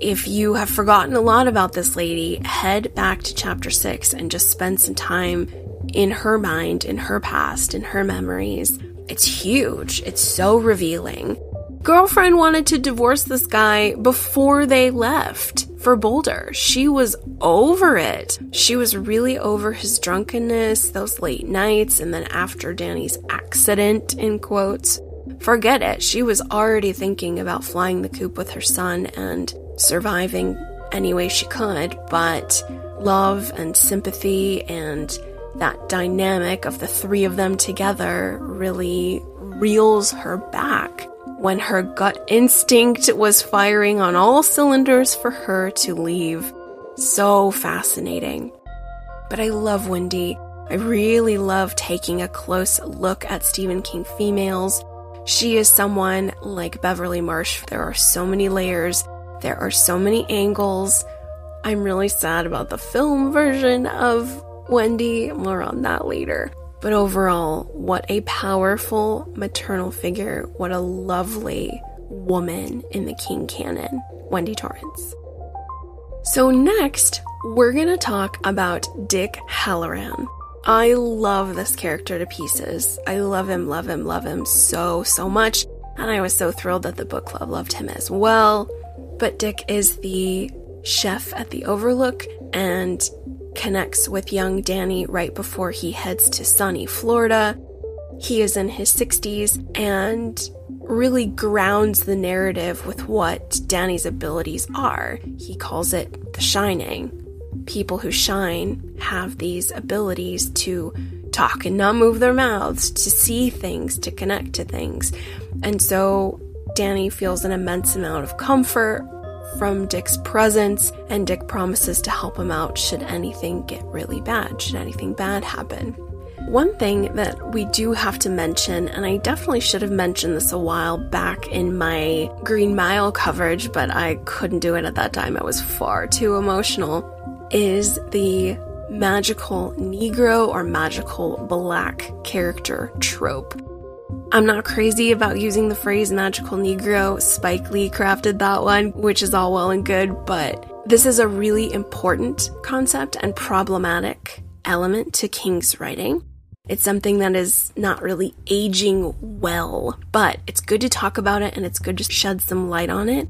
If you have forgotten a lot about this lady, head back to chapter 6 and just spend some time in her mind, in her past, in her memories. It's huge. It's so revealing. Girlfriend wanted to divorce this guy before they left for Boulder. She was over it. She was really over his drunkenness, those late nights, and then after Danny's accident, in quotes. Forget it. She was already thinking about flying the coop with her son and surviving any way she could, but love and sympathy and that dynamic of the three of them together really reels her back when her gut instinct was firing on all cylinders for her to leave. So fascinating. But I love Wendy. I really love taking a close look at Stephen King females. She is someone like Beverly Marsh. There are so many layers, there are so many angles. I'm really sad about the film version of Wendy. More on that later. But overall, what a powerful maternal figure. What a lovely woman in the King canon, Wendy Torrance. So, next, we're going to talk about Dick Hallorann. I love this character to pieces. I love him, love him, love him so, so much. And I was so thrilled that the book club loved him as well. But Dick is the chef at the Overlook, and connects with young Danny right before he heads to sunny Florida. He is in his 60s and really grounds the narrative with what Danny's abilities are. He calls it the shining. People who shine have these abilities to talk and not move their mouths, to see things, to connect to things. And so Danny feels an immense amount of comfort from Dick's presence, and Dick promises to help him out should anything get really bad, should anything bad happen. One thing that we do have to mention, and I definitely should have mentioned this a while back in my Green Mile coverage, but I couldn't do it at that time. I was far too emotional, is the magical Negro or magical black character trope. I'm not crazy about using the phrase magical Negro. Spike Lee crafted that one, which is all well and good, but this is a really important concept and problematic element to King's writing. It's something that is not really aging well, but it's good to talk about it and it's good to shed some light on it.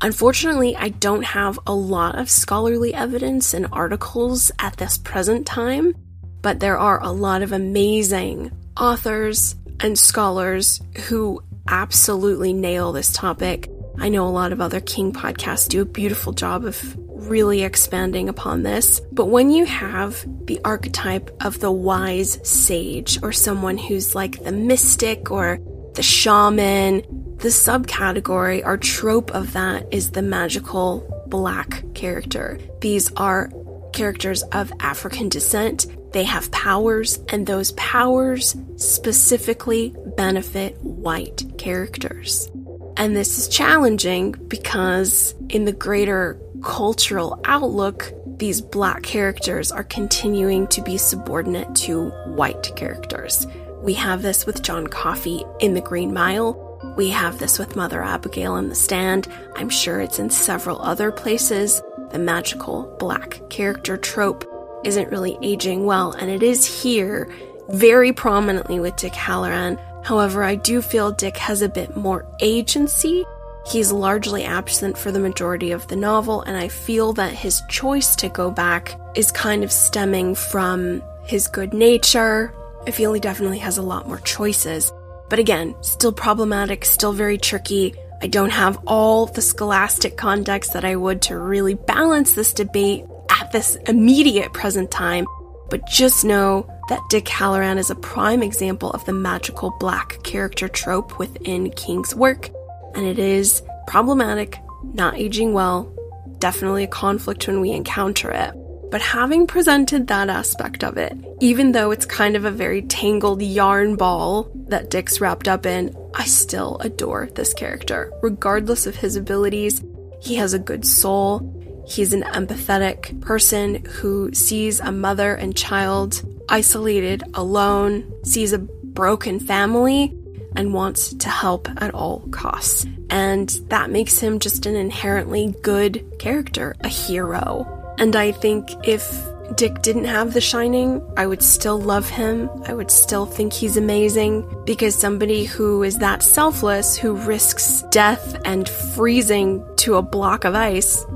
Unfortunately, I don't have a lot of scholarly evidence and articles at this present time, but there are a lot of amazing authors, and scholars who absolutely nail this topic. I know a lot of other King podcasts do a beautiful job of really expanding upon this. But when you have the archetype of the wise sage or someone who's like the mystic or the shaman, the subcategory or trope of that is the magical black character. These are characters of African descent they have powers, and those powers specifically benefit white characters. And this is challenging because, in the greater cultural outlook, these black characters are continuing to be subordinate to white characters. We have this with John Coffey in The Green Mile. We have this with Mother Abigail in The Stand. I'm sure it's in several other places. The magical black character trope isn't really aging well, and it is here very prominently with Dick Hallorann. However, I do feel Dick has a bit more agency. He's largely absent for the majority of the novel, and I feel that his choice to go back is kind of stemming from his good nature. I feel he definitely has a lot more choices. But again, still problematic, still very tricky. I don't have all the scholastic context that I would to really balance this debate at this immediate present time, but just know that Dick Hallorann is a prime example of the magical black character trope within King's work, and it is problematic, not aging well, definitely a conflict when we encounter it. But having presented that aspect of it, even though it's kind of a very tangled yarn ball that Dick's wrapped up in, I still adore this character. Regardless of his abilities, he has a good soul. He's an empathetic person who sees a mother and child isolated, alone, sees a broken family, and wants to help at all costs. And that makes him just an inherently good character, a hero. And I think if Dick didn't have The Shining, I would still love him. I would still think he's amazing because somebody who is that selfless, who risks death and freezing to a block of ice,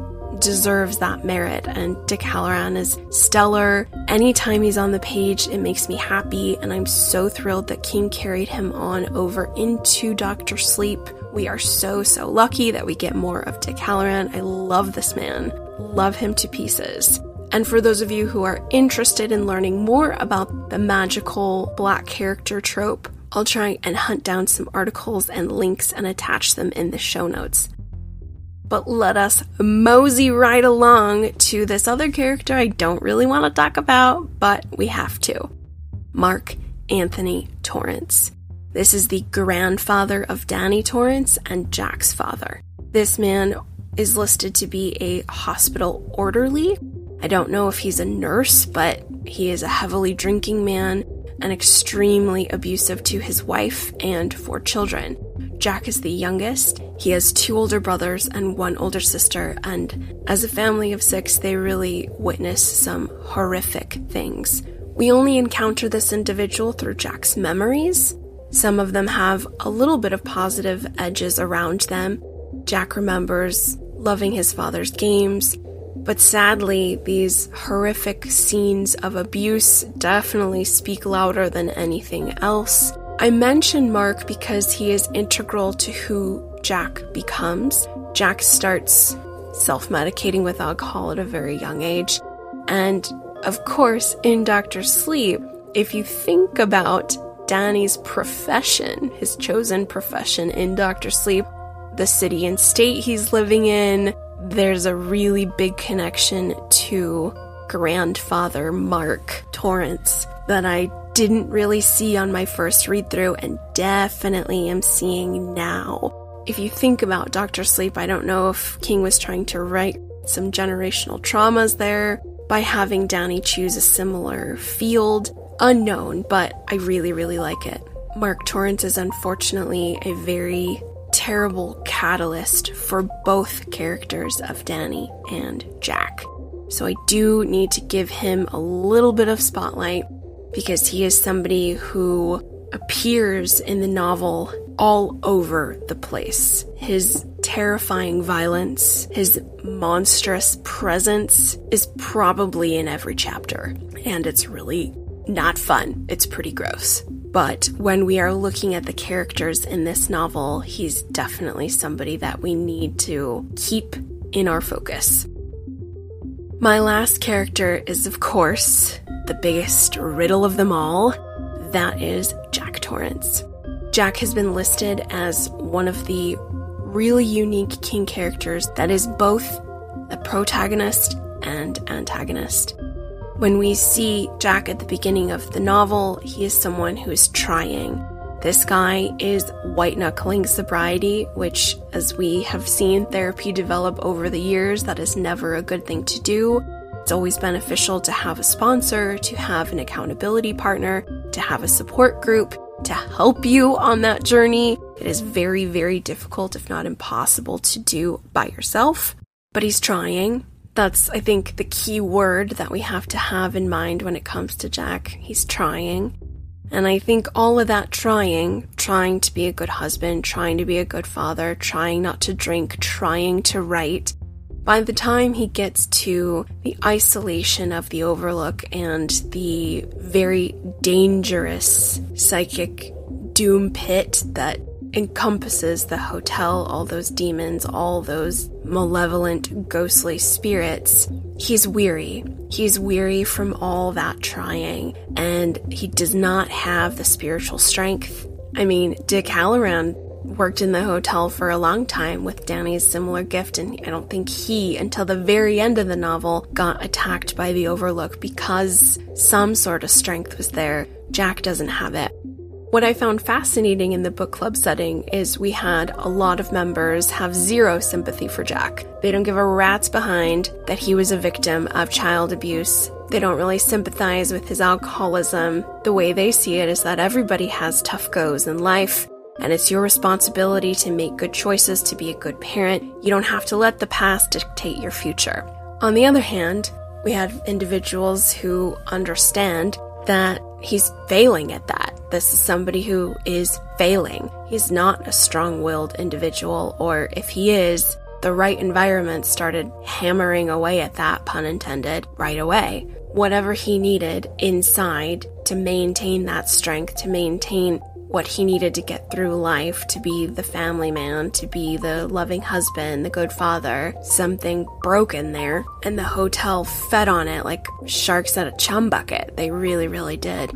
deserves that merit. And Dick Hallorann is stellar. Anytime he's on the page, it makes me happy. And I'm so thrilled that King carried him on over into Doctor Sleep. We are so, so lucky that we get more of Dick Hallorann. I love this man love him to pieces. And for those of you who are interested in learning more about the magical black character trope, I'll try and hunt down some articles and links and attach them in the show notes. But let us mosey right along to this other character I don't really want to talk about, but we have to Mark Anthony Torrance. This is the grandfather of Danny Torrance and Jack's father. This man is listed to be a hospital orderly. I don't know if he's a nurse, but he is a heavily drinking man and extremely abusive to his wife and four children. Jack is the youngest. He has two older brothers and one older sister, and as a family of six, they really witness some horrific things. We only encounter this individual through Jack's memories. Some of them have a little bit of positive edges around them. Jack remembers loving his father's games. But sadly, these horrific scenes of abuse definitely speak louder than anything else. I mention Mark because he is integral to who Jack becomes. Jack starts self medicating with alcohol at a very young age. And of course, in Doctor Sleep, if you think about Danny's profession, his chosen profession in Doctor Sleep, the city and state he's living in. There's a really big connection to grandfather Mark Torrance that I didn't really see on my first read through and definitely am seeing now. If you think about Doctor Sleep, I don't know if King was trying to write some generational traumas there by having Danny choose a similar field. Unknown, but I really, really like it. Mark Torrance is unfortunately a very terrible catalyst for both characters of Danny and Jack. So I do need to give him a little bit of spotlight because he is somebody who appears in the novel all over the place. His terrifying violence, his monstrous presence is probably in every chapter, and it's really not fun. It's pretty gross. But when we are looking at the characters in this novel, he's definitely somebody that we need to keep in our focus. My last character is, of course, the biggest riddle of them all. That is Jack Torrance. Jack has been listed as one of the really unique King characters that is both a protagonist and antagonist. When we see Jack at the beginning of the novel, he is someone who is trying. This guy is white knuckling sobriety, which, as we have seen therapy develop over the years, that is never a good thing to do. It's always beneficial to have a sponsor, to have an accountability partner, to have a support group to help you on that journey. It is very, very difficult, if not impossible, to do by yourself, but he's trying. That's, I think, the key word that we have to have in mind when it comes to Jack. He's trying. And I think all of that trying, trying to be a good husband, trying to be a good father, trying not to drink, trying to write, by the time he gets to the isolation of the Overlook and the very dangerous psychic doom pit that encompasses the hotel, all those demons, all those malevolent, ghostly spirits, he's weary. He's weary from all that trying, and he does not have the spiritual strength. I mean, Dick Hallorann worked in the hotel for a long time with Danny's similar gift, and I don't think he, until the very end of the novel, got attacked by the Overlook because some sort of strength was there. Jack doesn't have it. What I found fascinating in the book club setting is we had a lot of members have zero sympathy for Jack. They don't give a rat's behind that he was a victim of child abuse. They don't really sympathize with his alcoholism. The way they see it is that everybody has tough goes in life, and it's your responsibility to make good choices to be a good parent. You don't have to let the past dictate your future. On the other hand, we have individuals who understand that he's failing at that. This is somebody who is failing. He's not a strong willed individual, or if he is, the right environment started hammering away at that, pun intended, right away. Whatever he needed inside to maintain that strength, to maintain what he needed to get through life to be the family man, to be the loving husband, the good father. Something broken there, and the hotel fed on it like sharks at a chum bucket. They really, really did.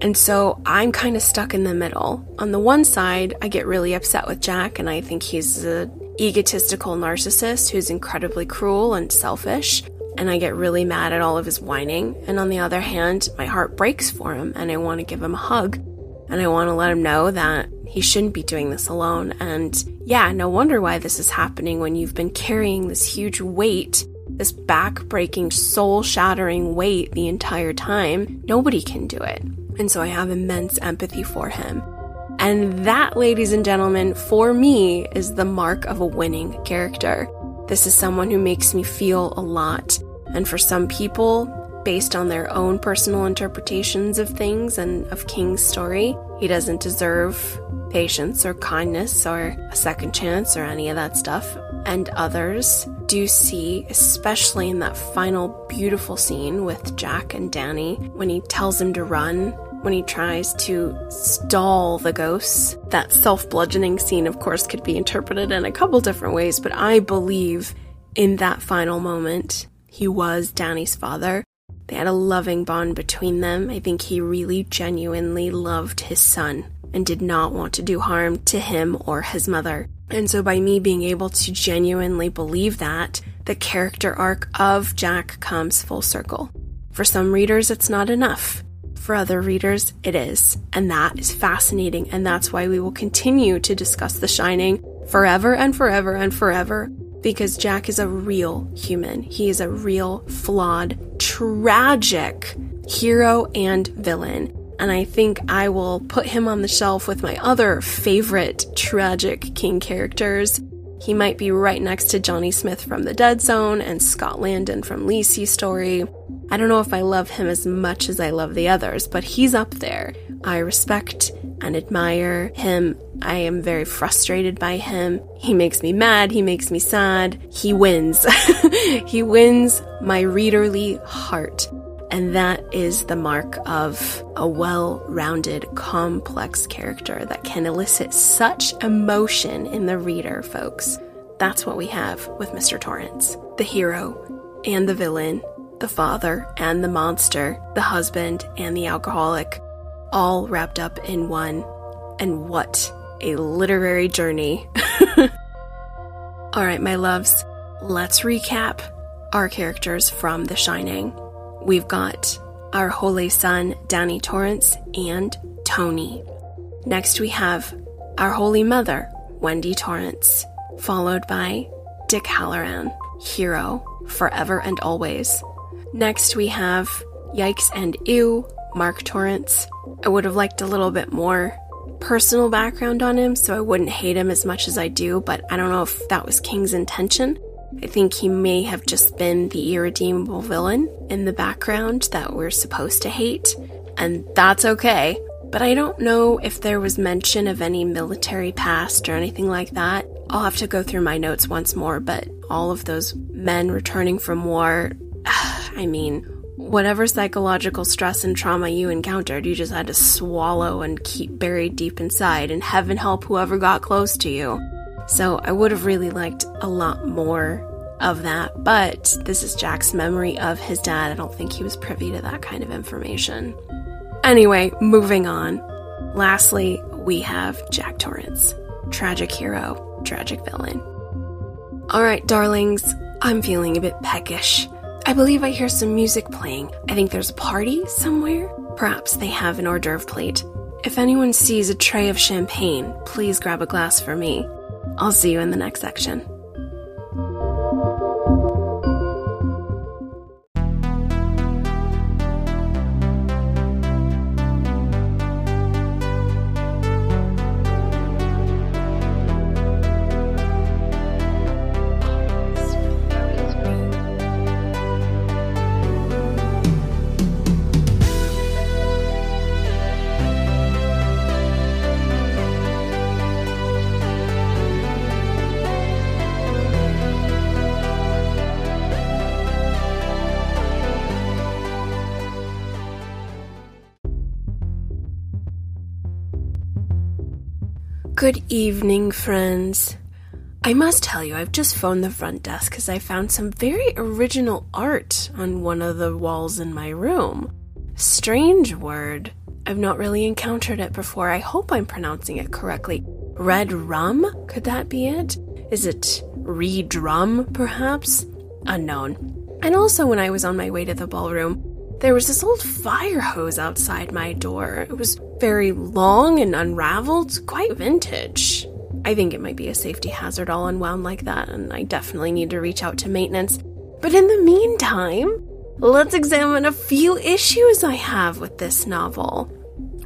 And so I'm kind of stuck in the middle. On the one side, I get really upset with Jack, and I think he's an egotistical narcissist who's incredibly cruel and selfish. And I get really mad at all of his whining. And on the other hand, my heart breaks for him, and I want to give him a hug. And I want to let him know that he shouldn't be doing this alone. And yeah, no wonder why this is happening when you've been carrying this huge weight, this back breaking, soul shattering weight the entire time. Nobody can do it. And so I have immense empathy for him. And that, ladies and gentlemen, for me, is the mark of a winning character. This is someone who makes me feel a lot. And for some people, based on their own personal interpretations of things and of King's story. He doesn't deserve patience or kindness or a second chance or any of that stuff. And others do see, especially in that final beautiful scene with Jack and Danny, when he tells him to run, when he tries to stall the ghosts. That self bludgeoning scene, of course, could be interpreted in a couple different ways, but I believe in that final moment, he was Danny's father. They had a loving bond between them. I think he really genuinely loved his son and did not want to do harm to him or his mother. And so, by me being able to genuinely believe that, the character arc of Jack comes full circle. For some readers, it's not enough. For other readers, it is. And that is fascinating. And that's why we will continue to discuss The Shining forever and forever and forever because Jack is a real human. He is a real, flawed, tragic hero and villain. And I think I will put him on the shelf with my other favorite tragic king characters. He might be right next to Johnny Smith from The Dead Zone and Scott Landon from Lisey's story. I don't know if I love him as much as I love the others, but he's up there. I respect and admire him. I am very frustrated by him. He makes me mad. He makes me sad. He wins. he wins my readerly heart. And that is the mark of a well rounded, complex character that can elicit such emotion in the reader, folks. That's what we have with Mr. Torrance the hero and the villain, the father and the monster, the husband and the alcoholic, all wrapped up in one. And what a literary journey. all right, my loves, let's recap our characters from The Shining. We've got our holy son, Danny Torrance, and Tony. Next, we have our holy mother, Wendy Torrance, followed by Dick Hallorann, hero, forever and always. Next, we have Yikes and Ew, Mark Torrance. I would have liked a little bit more personal background on him so I wouldn't hate him as much as I do, but I don't know if that was King's intention. I think he may have just been the irredeemable villain in the background that we're supposed to hate, and that's okay. But I don't know if there was mention of any military past or anything like that. I'll have to go through my notes once more, but all of those men returning from war, I mean, whatever psychological stress and trauma you encountered, you just had to swallow and keep buried deep inside, and heaven help whoever got close to you. So I would have really liked a lot more of that, but this is Jack's memory of his dad. I don't think he was privy to that kind of information. Anyway, moving on. Lastly, we have Jack Torrance. Tragic hero, tragic villain. Alright, darlings, I'm feeling a bit peckish. I believe I hear some music playing. I think there's a party somewhere. Perhaps they have an hors d'oeuvre plate. If anyone sees a tray of champagne, please grab a glass for me. I'll see you in the next section. Good evening, friends. I must tell you, I've just phoned the front desk because I found some very original art on one of the walls in my room. Strange word. I've not really encountered it before. I hope I'm pronouncing it correctly. Red rum? Could that be it? Is it re-drum, perhaps? Unknown. And also, when I was on my way to the ballroom, there was this old fire hose outside my door. It was very long and unraveled, quite vintage. I think it might be a safety hazard all unwound like that, and I definitely need to reach out to maintenance. But in the meantime, let's examine a few issues I have with this novel.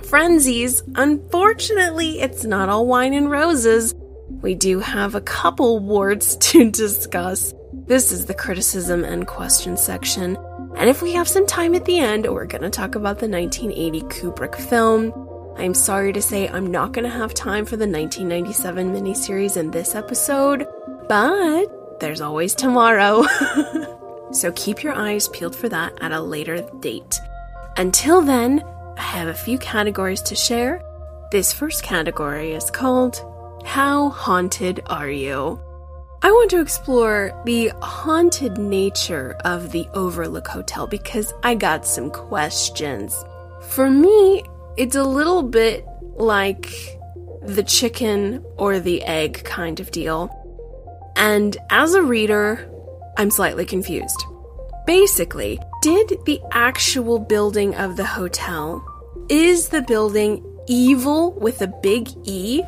Frenzies, unfortunately, it's not all wine and roses. We do have a couple warts to discuss. This is the criticism and question section. And if we have some time at the end, we're going to talk about the 1980 Kubrick film. I'm sorry to say I'm not going to have time for the 1997 miniseries in this episode, but there's always tomorrow. so keep your eyes peeled for that at a later date. Until then, I have a few categories to share. This first category is called How Haunted Are You? I want to explore the haunted nature of the Overlook Hotel because I got some questions. For me, it's a little bit like the chicken or the egg kind of deal. And as a reader, I'm slightly confused. Basically, did the actual building of the hotel is the building evil with a big E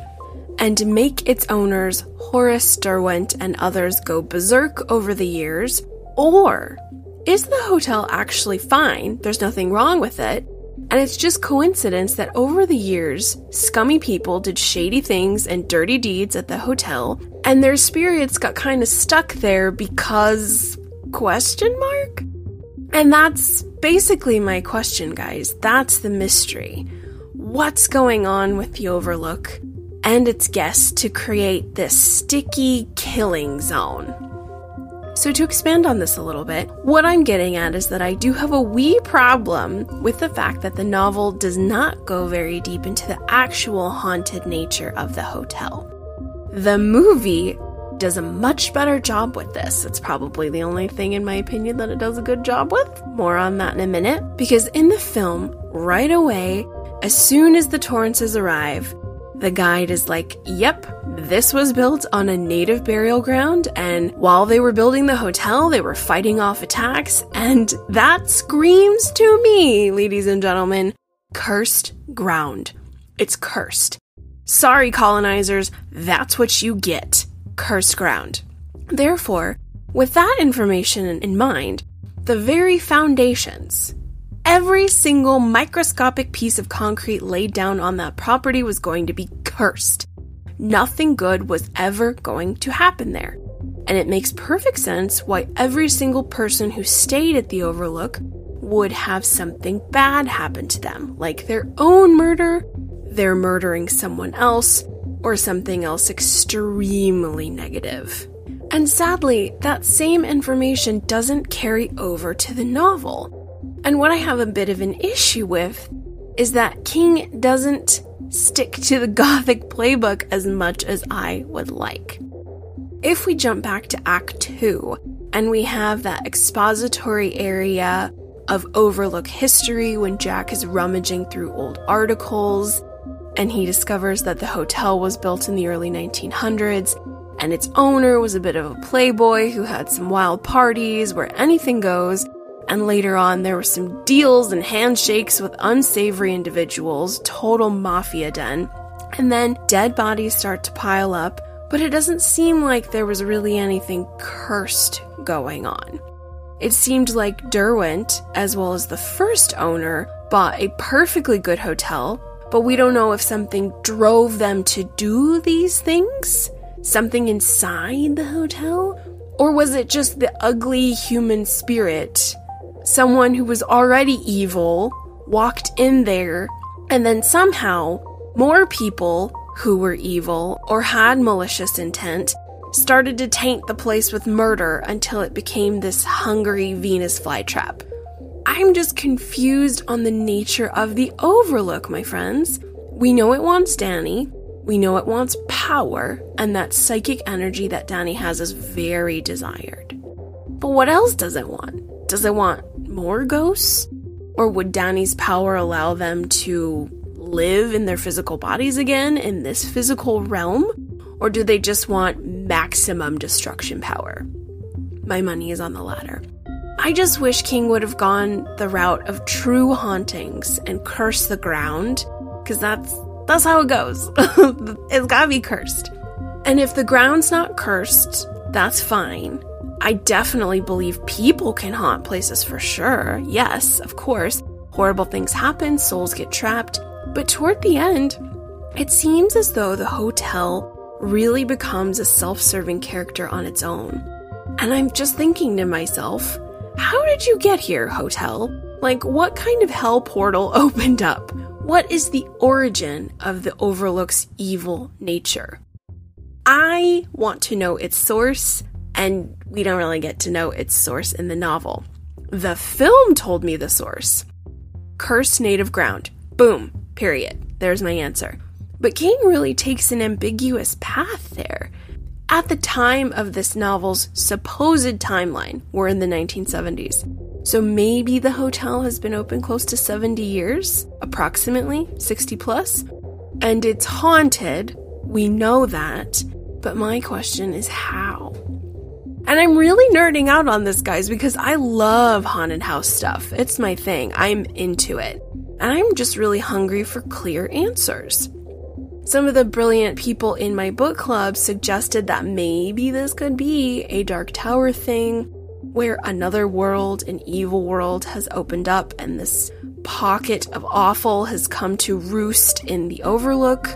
and make its owners, Horace Derwent and others, go berserk over the years? Or is the hotel actually fine? There's nothing wrong with it. And it's just coincidence that over the years, scummy people did shady things and dirty deeds at the hotel, and their spirits got kind of stuck there because. question mark? And that's basically my question, guys. That's the mystery. What's going on with the Overlook? And its guests to create this sticky killing zone. So, to expand on this a little bit, what I'm getting at is that I do have a wee problem with the fact that the novel does not go very deep into the actual haunted nature of the hotel. The movie does a much better job with this. It's probably the only thing, in my opinion, that it does a good job with. More on that in a minute. Because in the film, right away, as soon as the Torrances arrive, the guide is like, yep, this was built on a native burial ground, and while they were building the hotel, they were fighting off attacks, and that screams to me, ladies and gentlemen, cursed ground. It's cursed. Sorry, colonizers, that's what you get cursed ground. Therefore, with that information in mind, the very foundations Every single microscopic piece of concrete laid down on that property was going to be cursed. Nothing good was ever going to happen there. And it makes perfect sense why every single person who stayed at the Overlook would have something bad happen to them, like their own murder, they're murdering someone else, or something else extremely negative. And sadly, that same information doesn't carry over to the novel. And what I have a bit of an issue with is that King doesn't stick to the Gothic playbook as much as I would like. If we jump back to Act 2 and we have that expository area of Overlook history when Jack is rummaging through old articles and he discovers that the hotel was built in the early 1900s and its owner was a bit of a playboy who had some wild parties where anything goes. And later on, there were some deals and handshakes with unsavory individuals, total mafia den. And then dead bodies start to pile up, but it doesn't seem like there was really anything cursed going on. It seemed like Derwent, as well as the first owner, bought a perfectly good hotel, but we don't know if something drove them to do these things something inside the hotel? Or was it just the ugly human spirit? Someone who was already evil walked in there, and then somehow more people who were evil or had malicious intent started to taint the place with murder until it became this hungry Venus flytrap. I'm just confused on the nature of the Overlook, my friends. We know it wants Danny. We know it wants power, and that psychic energy that Danny has is very desired. But what else does it want? Does it want more ghosts? Or would Danny's power allow them to live in their physical bodies again in this physical realm? Or do they just want maximum destruction power? My money is on the latter. I just wish King would have gone the route of true hauntings and curse the ground, because that's that's how it goes. it's gotta be cursed. And if the ground's not cursed, that's fine. I definitely believe people can haunt places for sure. Yes, of course. Horrible things happen, souls get trapped. But toward the end, it seems as though the hotel really becomes a self serving character on its own. And I'm just thinking to myself, how did you get here, hotel? Like, what kind of hell portal opened up? What is the origin of the Overlook's evil nature? I want to know its source, and we don't really get to know its source in the novel. The film told me the source. Cursed native ground. Boom. Period. There's my answer. But King really takes an ambiguous path there. At the time of this novel's supposed timeline, we're in the 1970s. So maybe the hotel has been open close to 70 years, approximately 60 plus, and it's haunted. We know that. But my question is how? And I'm really nerding out on this, guys, because I love haunted house stuff. It's my thing. I'm into it. And I'm just really hungry for clear answers. Some of the brilliant people in my book club suggested that maybe this could be a Dark Tower thing where another world, an evil world, has opened up and this pocket of awful has come to roost in the Overlook.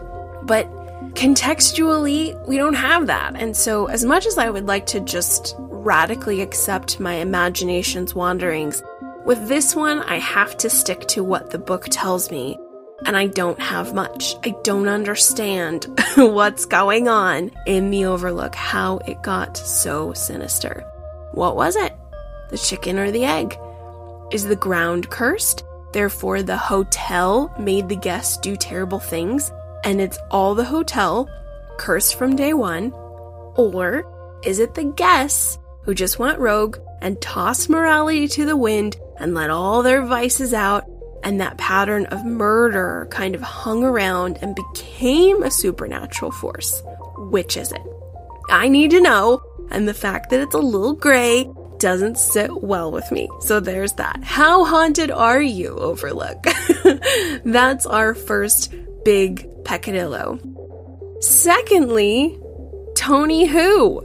But contextually, we don't have that. And so, as much as I would like to just radically accept my imagination's wanderings, with this one, I have to stick to what the book tells me. And I don't have much. I don't understand what's going on in the Overlook, how it got so sinister. What was it? The chicken or the egg? Is the ground cursed? Therefore, the hotel made the guests do terrible things, and it's all the hotel cursed from day one? Or is it the guests who just went rogue and tossed morality to the wind and let all their vices out, and that pattern of murder kind of hung around and became a supernatural force? Which is it? I need to know and the fact that it's a little gray doesn't sit well with me. So there's that. How haunted are you, Overlook? That's our first big peccadillo. Secondly, Tony Who.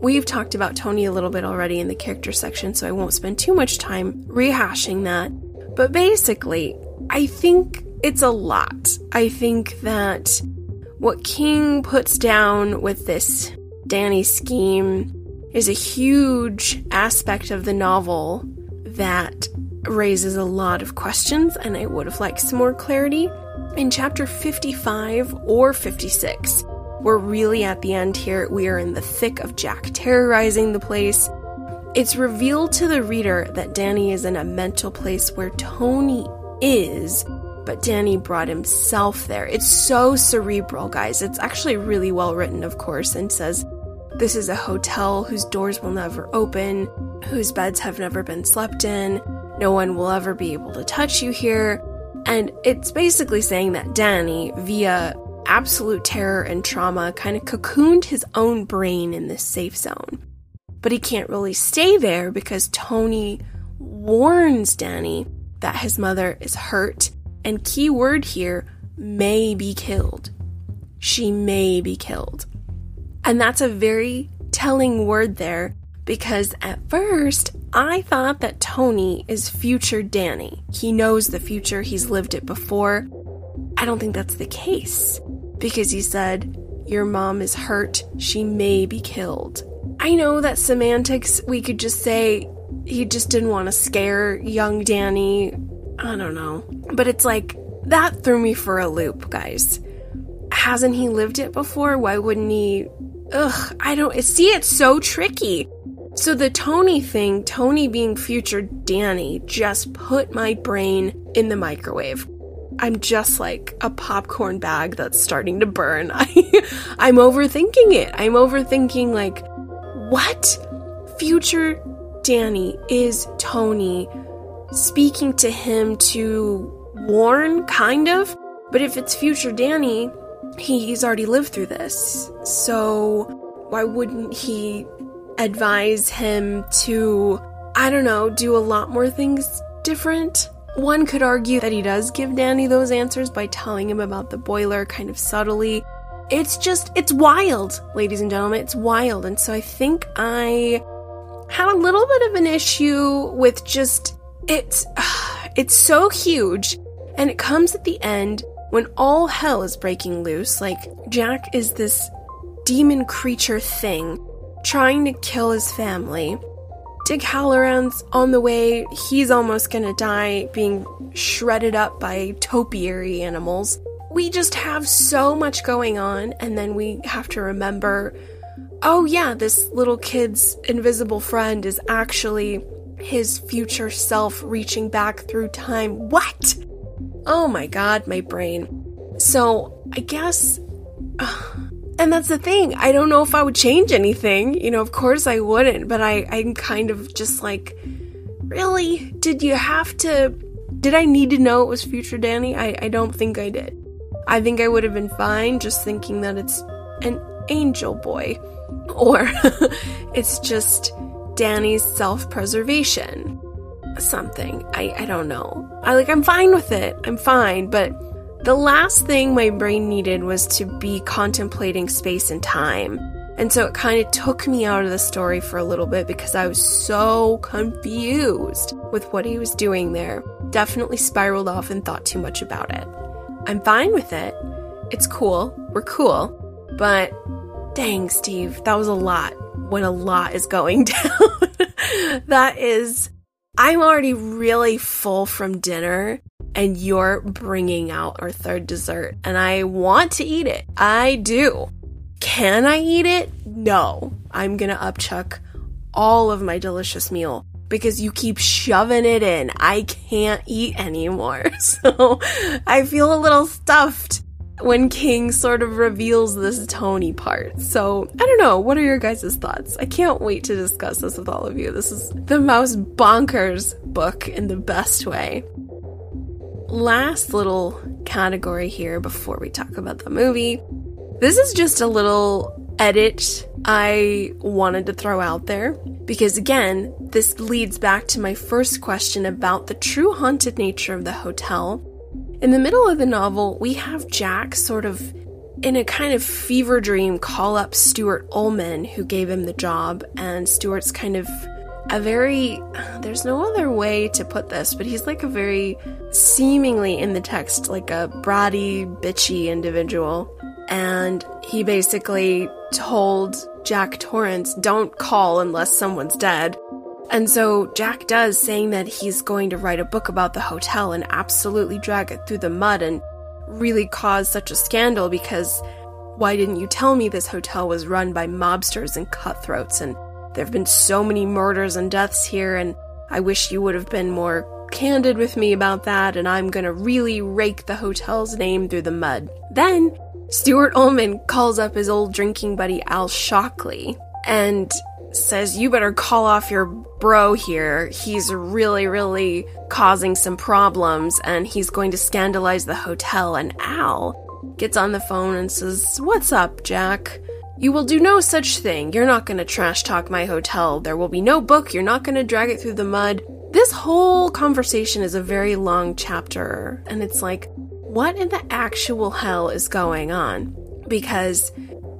We've talked about Tony a little bit already in the character section, so I won't spend too much time rehashing that. But basically, I think it's a lot. I think that what King puts down with this Danny scheme is a huge aspect of the novel that raises a lot of questions, and I would have liked some more clarity. In chapter 55 or 56, we're really at the end here. We are in the thick of Jack terrorizing the place. It's revealed to the reader that Danny is in a mental place where Tony is, but Danny brought himself there. It's so cerebral, guys. It's actually really well written, of course, and says this is a hotel whose doors will never open, whose beds have never been slept in, no one will ever be able to touch you here. And it's basically saying that Danny, via absolute terror and trauma, kind of cocooned his own brain in this safe zone. But he can't really stay there because Tony warns Danny that his mother is hurt, and key word here, may be killed. She may be killed. And that's a very telling word there because at first I thought that Tony is future Danny. He knows the future, he's lived it before. I don't think that's the case because he said, Your mom is hurt, she may be killed. I know that semantics, we could just say he just didn't want to scare young Danny. I don't know. But it's like, that threw me for a loop, guys. Hasn't he lived it before? Why wouldn't he? Ugh, I don't see it's so tricky. So the Tony thing, Tony being future Danny, just put my brain in the microwave. I'm just like a popcorn bag that's starting to burn. I, I'm overthinking it. I'm overthinking, like, what? Future Danny is Tony speaking to him to warn, kind of? But if it's future Danny, he's already lived through this. So why wouldn't he advise him to, I don't know, do a lot more things different? One could argue that he does give Danny those answers by telling him about the boiler kind of subtly. It's just, it's wild, ladies and gentlemen. It's wild. And so I think I had a little bit of an issue with just, it's, it's so huge. And it comes at the end when all hell is breaking loose. Like, Jack is this demon creature thing trying to kill his family. Dick Hallorann's on the way. He's almost gonna die being shredded up by topiary animals. We just have so much going on, and then we have to remember oh, yeah, this little kid's invisible friend is actually his future self reaching back through time. What? Oh my god, my brain. So, I guess. Uh, and that's the thing. I don't know if I would change anything. You know, of course I wouldn't, but I, I'm kind of just like, really? Did you have to. Did I need to know it was future Danny? I, I don't think I did. I think I would have been fine just thinking that it's an angel boy. Or it's just Danny's self preservation. Something. I, I don't know. I like, I'm fine with it. I'm fine, but the last thing my brain needed was to be contemplating space and time. And so it kind of took me out of the story for a little bit because I was so confused with what he was doing there. Definitely spiraled off and thought too much about it. I'm fine with it. It's cool. We're cool. But dang, Steve, that was a lot when a lot is going down. that is, I'm already really full from dinner and you're bringing out our third dessert, and I want to eat it. I do. Can I eat it? No. I'm gonna upchuck all of my delicious meal because you keep shoving it in. I can't eat anymore. So I feel a little stuffed when King sort of reveals this Tony part. So, I don't know. What are your guys' thoughts? I can't wait to discuss this with all of you. This is the most bonkers book in the best way last little category here before we talk about the movie. This is just a little edit I wanted to throw out there because, again, this leads back to my first question about the true haunted nature of the hotel. In the middle of the novel, we have Jack sort of in a kind of fever dream call up Stuart Ullman, who gave him the job, and Stuart's kind of a very there's no other way to put this, but he's like a very seemingly in the text like a bratty, bitchy individual. and he basically told Jack Torrance, don't call unless someone's dead. And so Jack does, saying that he's going to write a book about the hotel and absolutely drag it through the mud and really cause such a scandal because why didn't you tell me this hotel was run by mobsters and cutthroats and there have been so many murders and deaths here and I wish you would have been more candid with me about that and I'm gonna really rake the hotel's name through the mud. Then Stuart Ullman calls up his old drinking buddy Al Shockley and says, You better call off your bro here. He's really, really causing some problems and he's going to scandalize the hotel. And Al gets on the phone and says, What's up, Jack? You will do no such thing. You're not going to trash talk my hotel. There will be no book. You're not going to drag it through the mud. This whole conversation is a very long chapter, and it's like, what in the actual hell is going on? Because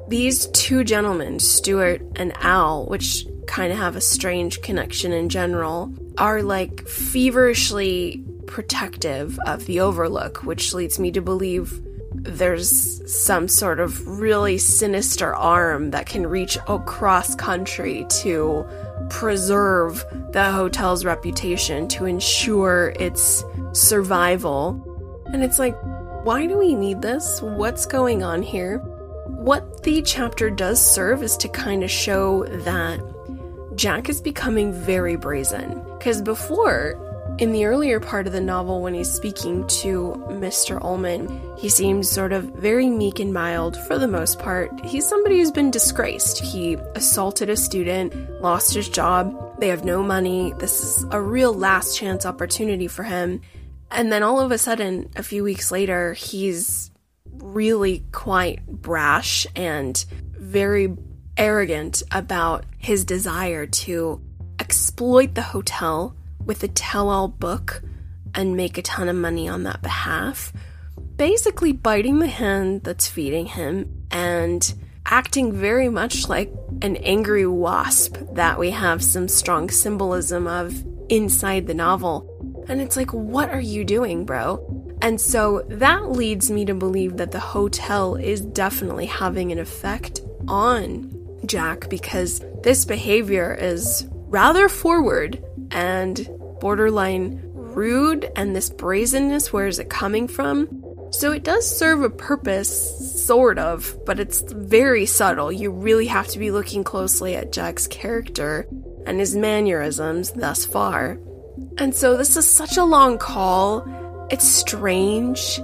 these two gentlemen, Stuart and Al, which kind of have a strange connection in general, are like feverishly protective of the Overlook, which leads me to believe there's some sort of really sinister arm that can reach across country to preserve the hotel's reputation, to ensure its survival. And it's like, why do we need this? What's going on here? What the chapter does serve is to kind of show that Jack is becoming very brazen. Because before, in the earlier part of the novel, when he's speaking to Mr. Ullman, he seems sort of very meek and mild for the most part. He's somebody who's been disgraced. He assaulted a student, lost his job, they have no money. This is a real last chance opportunity for him. And then all of a sudden, a few weeks later, he's really quite brash and very arrogant about his desire to exploit the hotel with a tell all book and make a ton of money on that behalf. Basically, biting the hand that's feeding him and acting very much like an angry wasp that we have some strong symbolism of inside the novel. And it's like, what are you doing, bro? And so that leads me to believe that the hotel is definitely having an effect on Jack because this behavior is rather forward and borderline rude, and this brazenness, where is it coming from? So it does serve a purpose, sort of, but it's very subtle. You really have to be looking closely at Jack's character and his mannerisms thus far. And so this is such a long call. It's strange,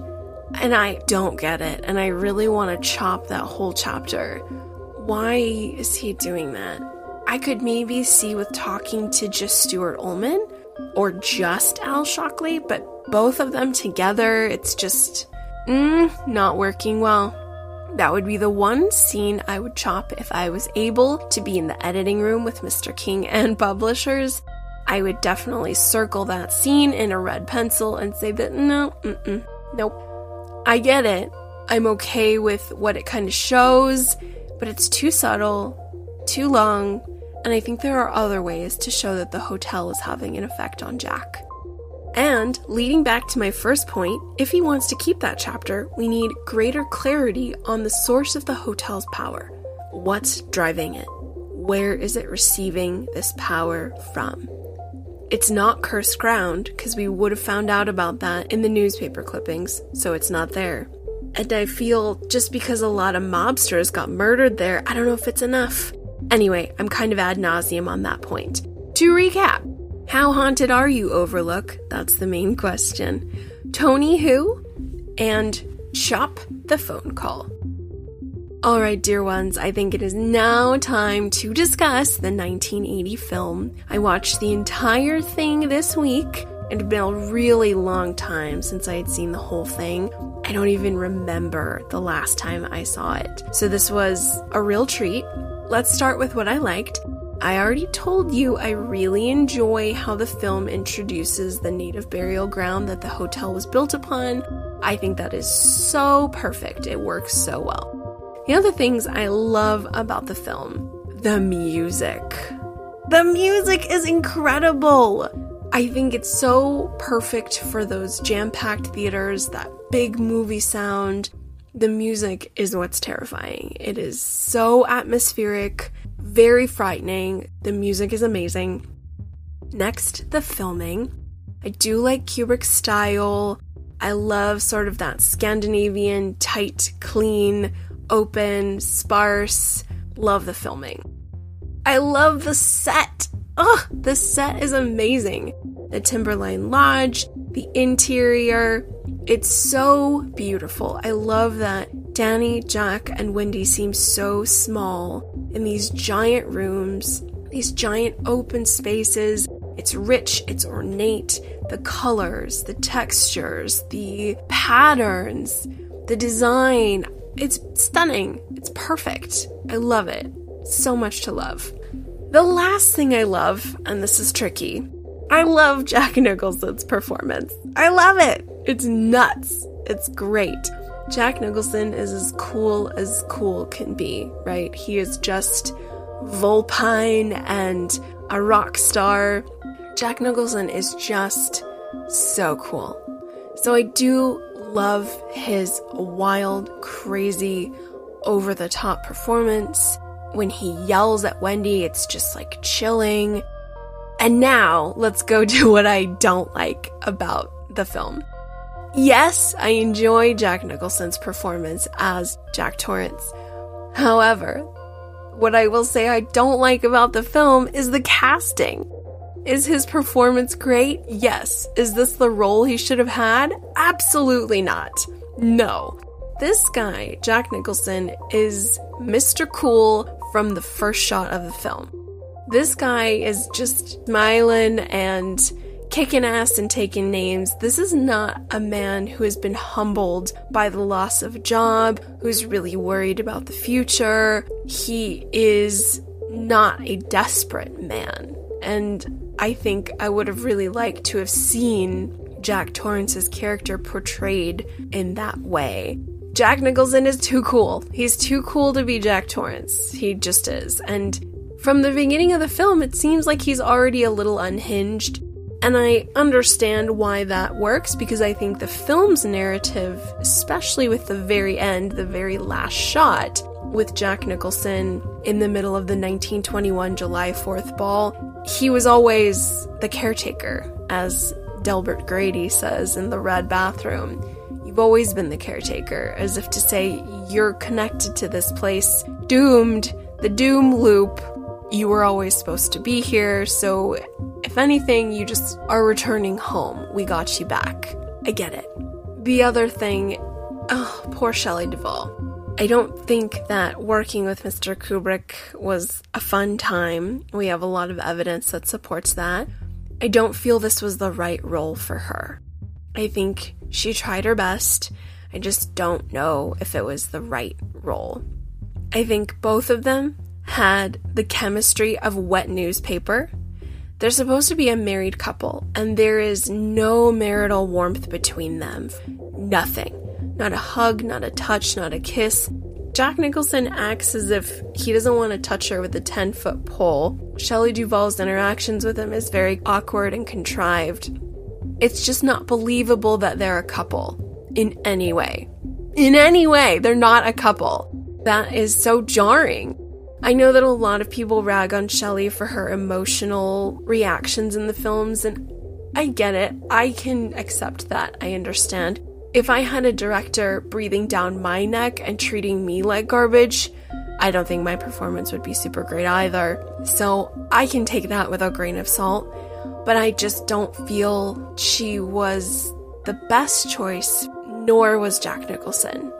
and I don't get it, and I really want to chop that whole chapter. Why is he doing that? I could maybe see with talking to just Stuart Ullman or just Al Shockley, but both of them together, it's just mm, not working well. That would be the one scene I would chop if I was able to be in the editing room with Mr. King and publishers. I would definitely circle that scene in a red pencil and say that no, nope. I get it. I'm okay with what it kind of shows, but it's too subtle, too long, and I think there are other ways to show that the hotel is having an effect on Jack. And leading back to my first point, if he wants to keep that chapter, we need greater clarity on the source of the hotel's power. What's driving it? Where is it receiving this power from? It's not cursed ground, because we would have found out about that in the newspaper clippings, so it's not there. And I feel just because a lot of mobsters got murdered there, I don't know if it's enough. Anyway, I'm kind of ad nauseum on that point. To recap, how haunted are you, Overlook? That's the main question. Tony who? And chop the phone call. Alright, dear ones, I think it is now time to discuss the 1980 film. I watched the entire thing this week. And It had been a really long time since I had seen the whole thing. I don't even remember the last time I saw it. So this was a real treat. Let's start with what I liked. I already told you I really enjoy how the film introduces the native burial ground that the hotel was built upon. I think that is so perfect. It works so well. The other things I love about the film the music. The music is incredible. I think it's so perfect for those jam packed theaters, that big movie sound. The music is what's terrifying. It is so atmospheric, very frightening. The music is amazing. Next, the filming. I do like Kubrick's style. I love sort of that Scandinavian, tight, clean, open, sparse. Love the filming. I love the set. Ugh, the set is amazing. The Timberline Lodge, the interior, it's so beautiful. I love that Danny, Jack, and Wendy seem so small in these giant rooms, these giant open spaces. It's rich, it's ornate. The colors, the textures, the patterns, the design. It's stunning. It's perfect. I love it. So much to love. The last thing I love, and this is tricky, I love Jack Nicholson's performance. I love it. It's nuts. It's great. Jack Nicholson is as cool as cool can be, right? He is just vulpine and a rock star. Jack Nicholson is just so cool. So I do love his wild, crazy, over the top performance. When he yells at Wendy, it's just like chilling. And now let's go to what I don't like about the film. Yes, I enjoy Jack Nicholson's performance as Jack Torrance. However, what I will say I don't like about the film is the casting. Is his performance great? Yes. Is this the role he should have had? Absolutely not. No. This guy, Jack Nicholson, is Mr. Cool from the first shot of the film. This guy is just smiling and kicking ass and taking names. This is not a man who has been humbled by the loss of a job, who's really worried about the future. He is not a desperate man. And I think I would have really liked to have seen Jack Torrance's character portrayed in that way. Jack Nicholson is too cool. He's too cool to be Jack Torrance. He just is. And from the beginning of the film, it seems like he's already a little unhinged and I understand why that works because I think the film's narrative, especially with the very end, the very last shot, with Jack Nicholson in the middle of the 1921 July 4th ball, he was always the caretaker, as Delbert Grady says in The Red Bathroom. You've always been the caretaker, as if to say, you're connected to this place, doomed, the doom loop. You were always supposed to be here, so if anything, you just are returning home. We got you back. I get it. The other thing, oh, poor Shelley Duvall. I don't think that working with Mr. Kubrick was a fun time. We have a lot of evidence that supports that. I don't feel this was the right role for her. I think she tried her best. I just don't know if it was the right role. I think both of them had the chemistry of wet newspaper they're supposed to be a married couple, and there is no marital warmth between them. Nothing. Not a hug, not a touch, not a kiss. Jack Nicholson acts as if he doesn't want to touch her with a 10 foot pole. Shelley Duvall's interactions with him is very awkward and contrived. It's just not believable that they're a couple in any way. In any way, they're not a couple. That is so jarring. I know that a lot of people rag on Shelley for her emotional reactions in the films, and I get it. I can accept that. I understand. If I had a director breathing down my neck and treating me like garbage, I don't think my performance would be super great either. So I can take that with a grain of salt, but I just don't feel she was the best choice, nor was Jack Nicholson.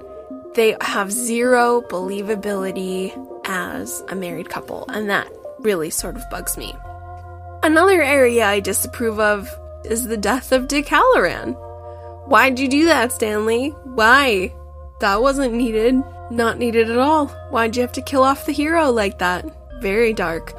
They have zero believability as a married couple, and that really sort of bugs me. Another area I disapprove of is the death of Dick Hallorann. Why'd you do that, Stanley? Why? That wasn't needed. Not needed at all. Why'd you have to kill off the hero like that? Very dark.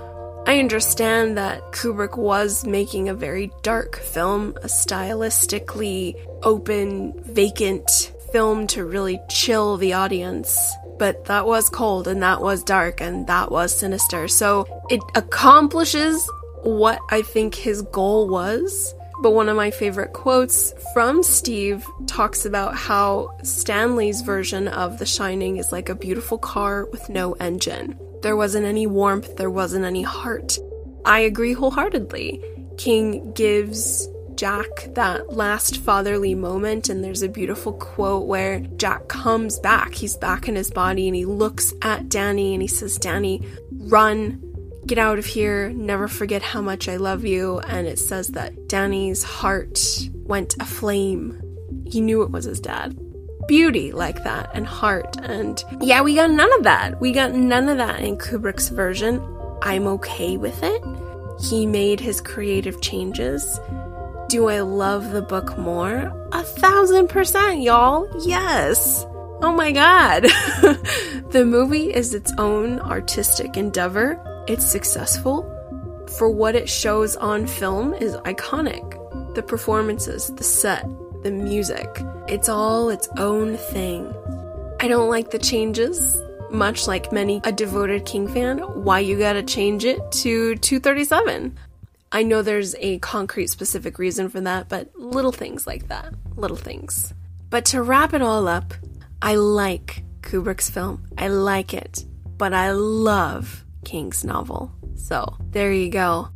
I understand that Kubrick was making a very dark film, a stylistically open, vacant film to really chill the audience but that was cold and that was dark and that was sinister. So it accomplishes what I think his goal was, But one of my favorite quotes from Steve talks about how Stanley's version of The Shining is like a beautiful car with no engine. There wasn't any warmth, there wasn't any heart. I agree wholeheartedly. King gives Jack that last fatherly moment, and there's a beautiful quote where Jack comes back. He's back in his body and he looks at Danny and he says, Danny, run, get out of here, never forget how much I love you. And it says that Danny's heart went aflame. He knew it was his dad. Beauty like that and heart. And yeah, we got none of that. We got none of that in Kubrick's version. I'm okay with it. He made his creative changes. Do I love the book more? A thousand percent, y'all. Yes. Oh my god. the movie is its own artistic endeavor. It's successful. For what it shows on film is iconic. The performances, the set, the music. It's all its own thing. I don't like the changes, much like many a devoted King fan. Why you gotta change it to 237? I know there's a concrete specific reason for that, but little things like that. Little things. But to wrap it all up, I like Kubrick's film. I like it. But I love King's novel. So there you go.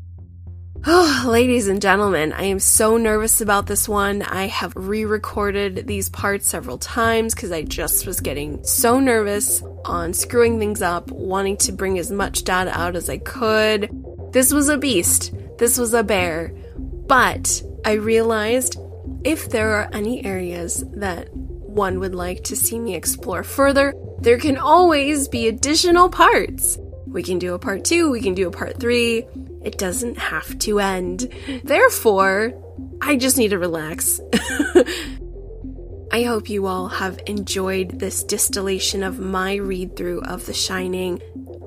Oh, ladies and gentlemen, I am so nervous about this one. I have re recorded these parts several times because I just was getting so nervous on screwing things up, wanting to bring as much data out as I could. This was a beast. This was a bear. But I realized if there are any areas that one would like to see me explore further, there can always be additional parts. We can do a part two, we can do a part three. It doesn't have to end. Therefore, I just need to relax. I hope you all have enjoyed this distillation of my read through of The Shining.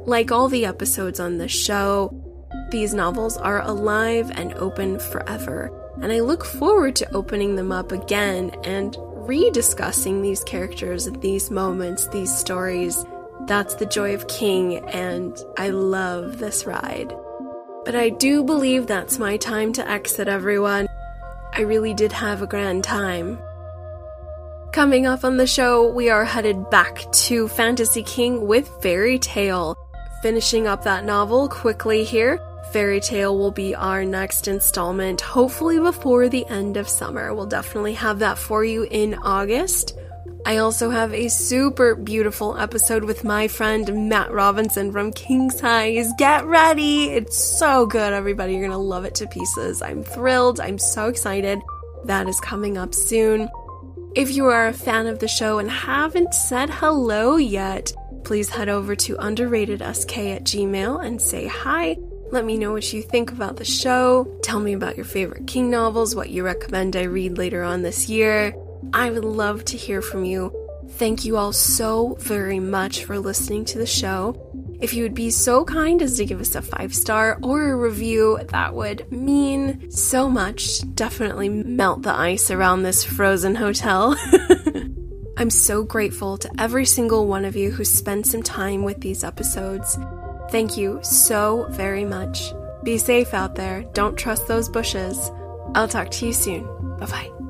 Like all the episodes on the show, these novels are alive and open forever, and I look forward to opening them up again and rediscussing these characters, these moments, these stories. That's the joy of King, and I love this ride. But I do believe that's my time to exit, everyone. I really did have a grand time. Coming up on the show, we are headed back to Fantasy King with Fairy Tale. Finishing up that novel quickly here. Fairy Tale will be our next installment, hopefully before the end of summer. We'll definitely have that for you in August. I also have a super beautiful episode with my friend Matt Robinson from King Size. Get ready! It's so good, everybody. You're gonna love it to pieces. I'm thrilled. I'm so excited. That is coming up soon. If you are a fan of the show and haven't said hello yet, please head over to underratedsk at gmail and say hi. Let me know what you think about the show. Tell me about your favorite King novels, what you recommend I read later on this year. I would love to hear from you. Thank you all so very much for listening to the show. If you would be so kind as to give us a five star or a review, that would mean so much. Definitely melt the ice around this frozen hotel. I'm so grateful to every single one of you who spent some time with these episodes. Thank you so very much. Be safe out there. Don't trust those bushes. I'll talk to you soon. Bye bye.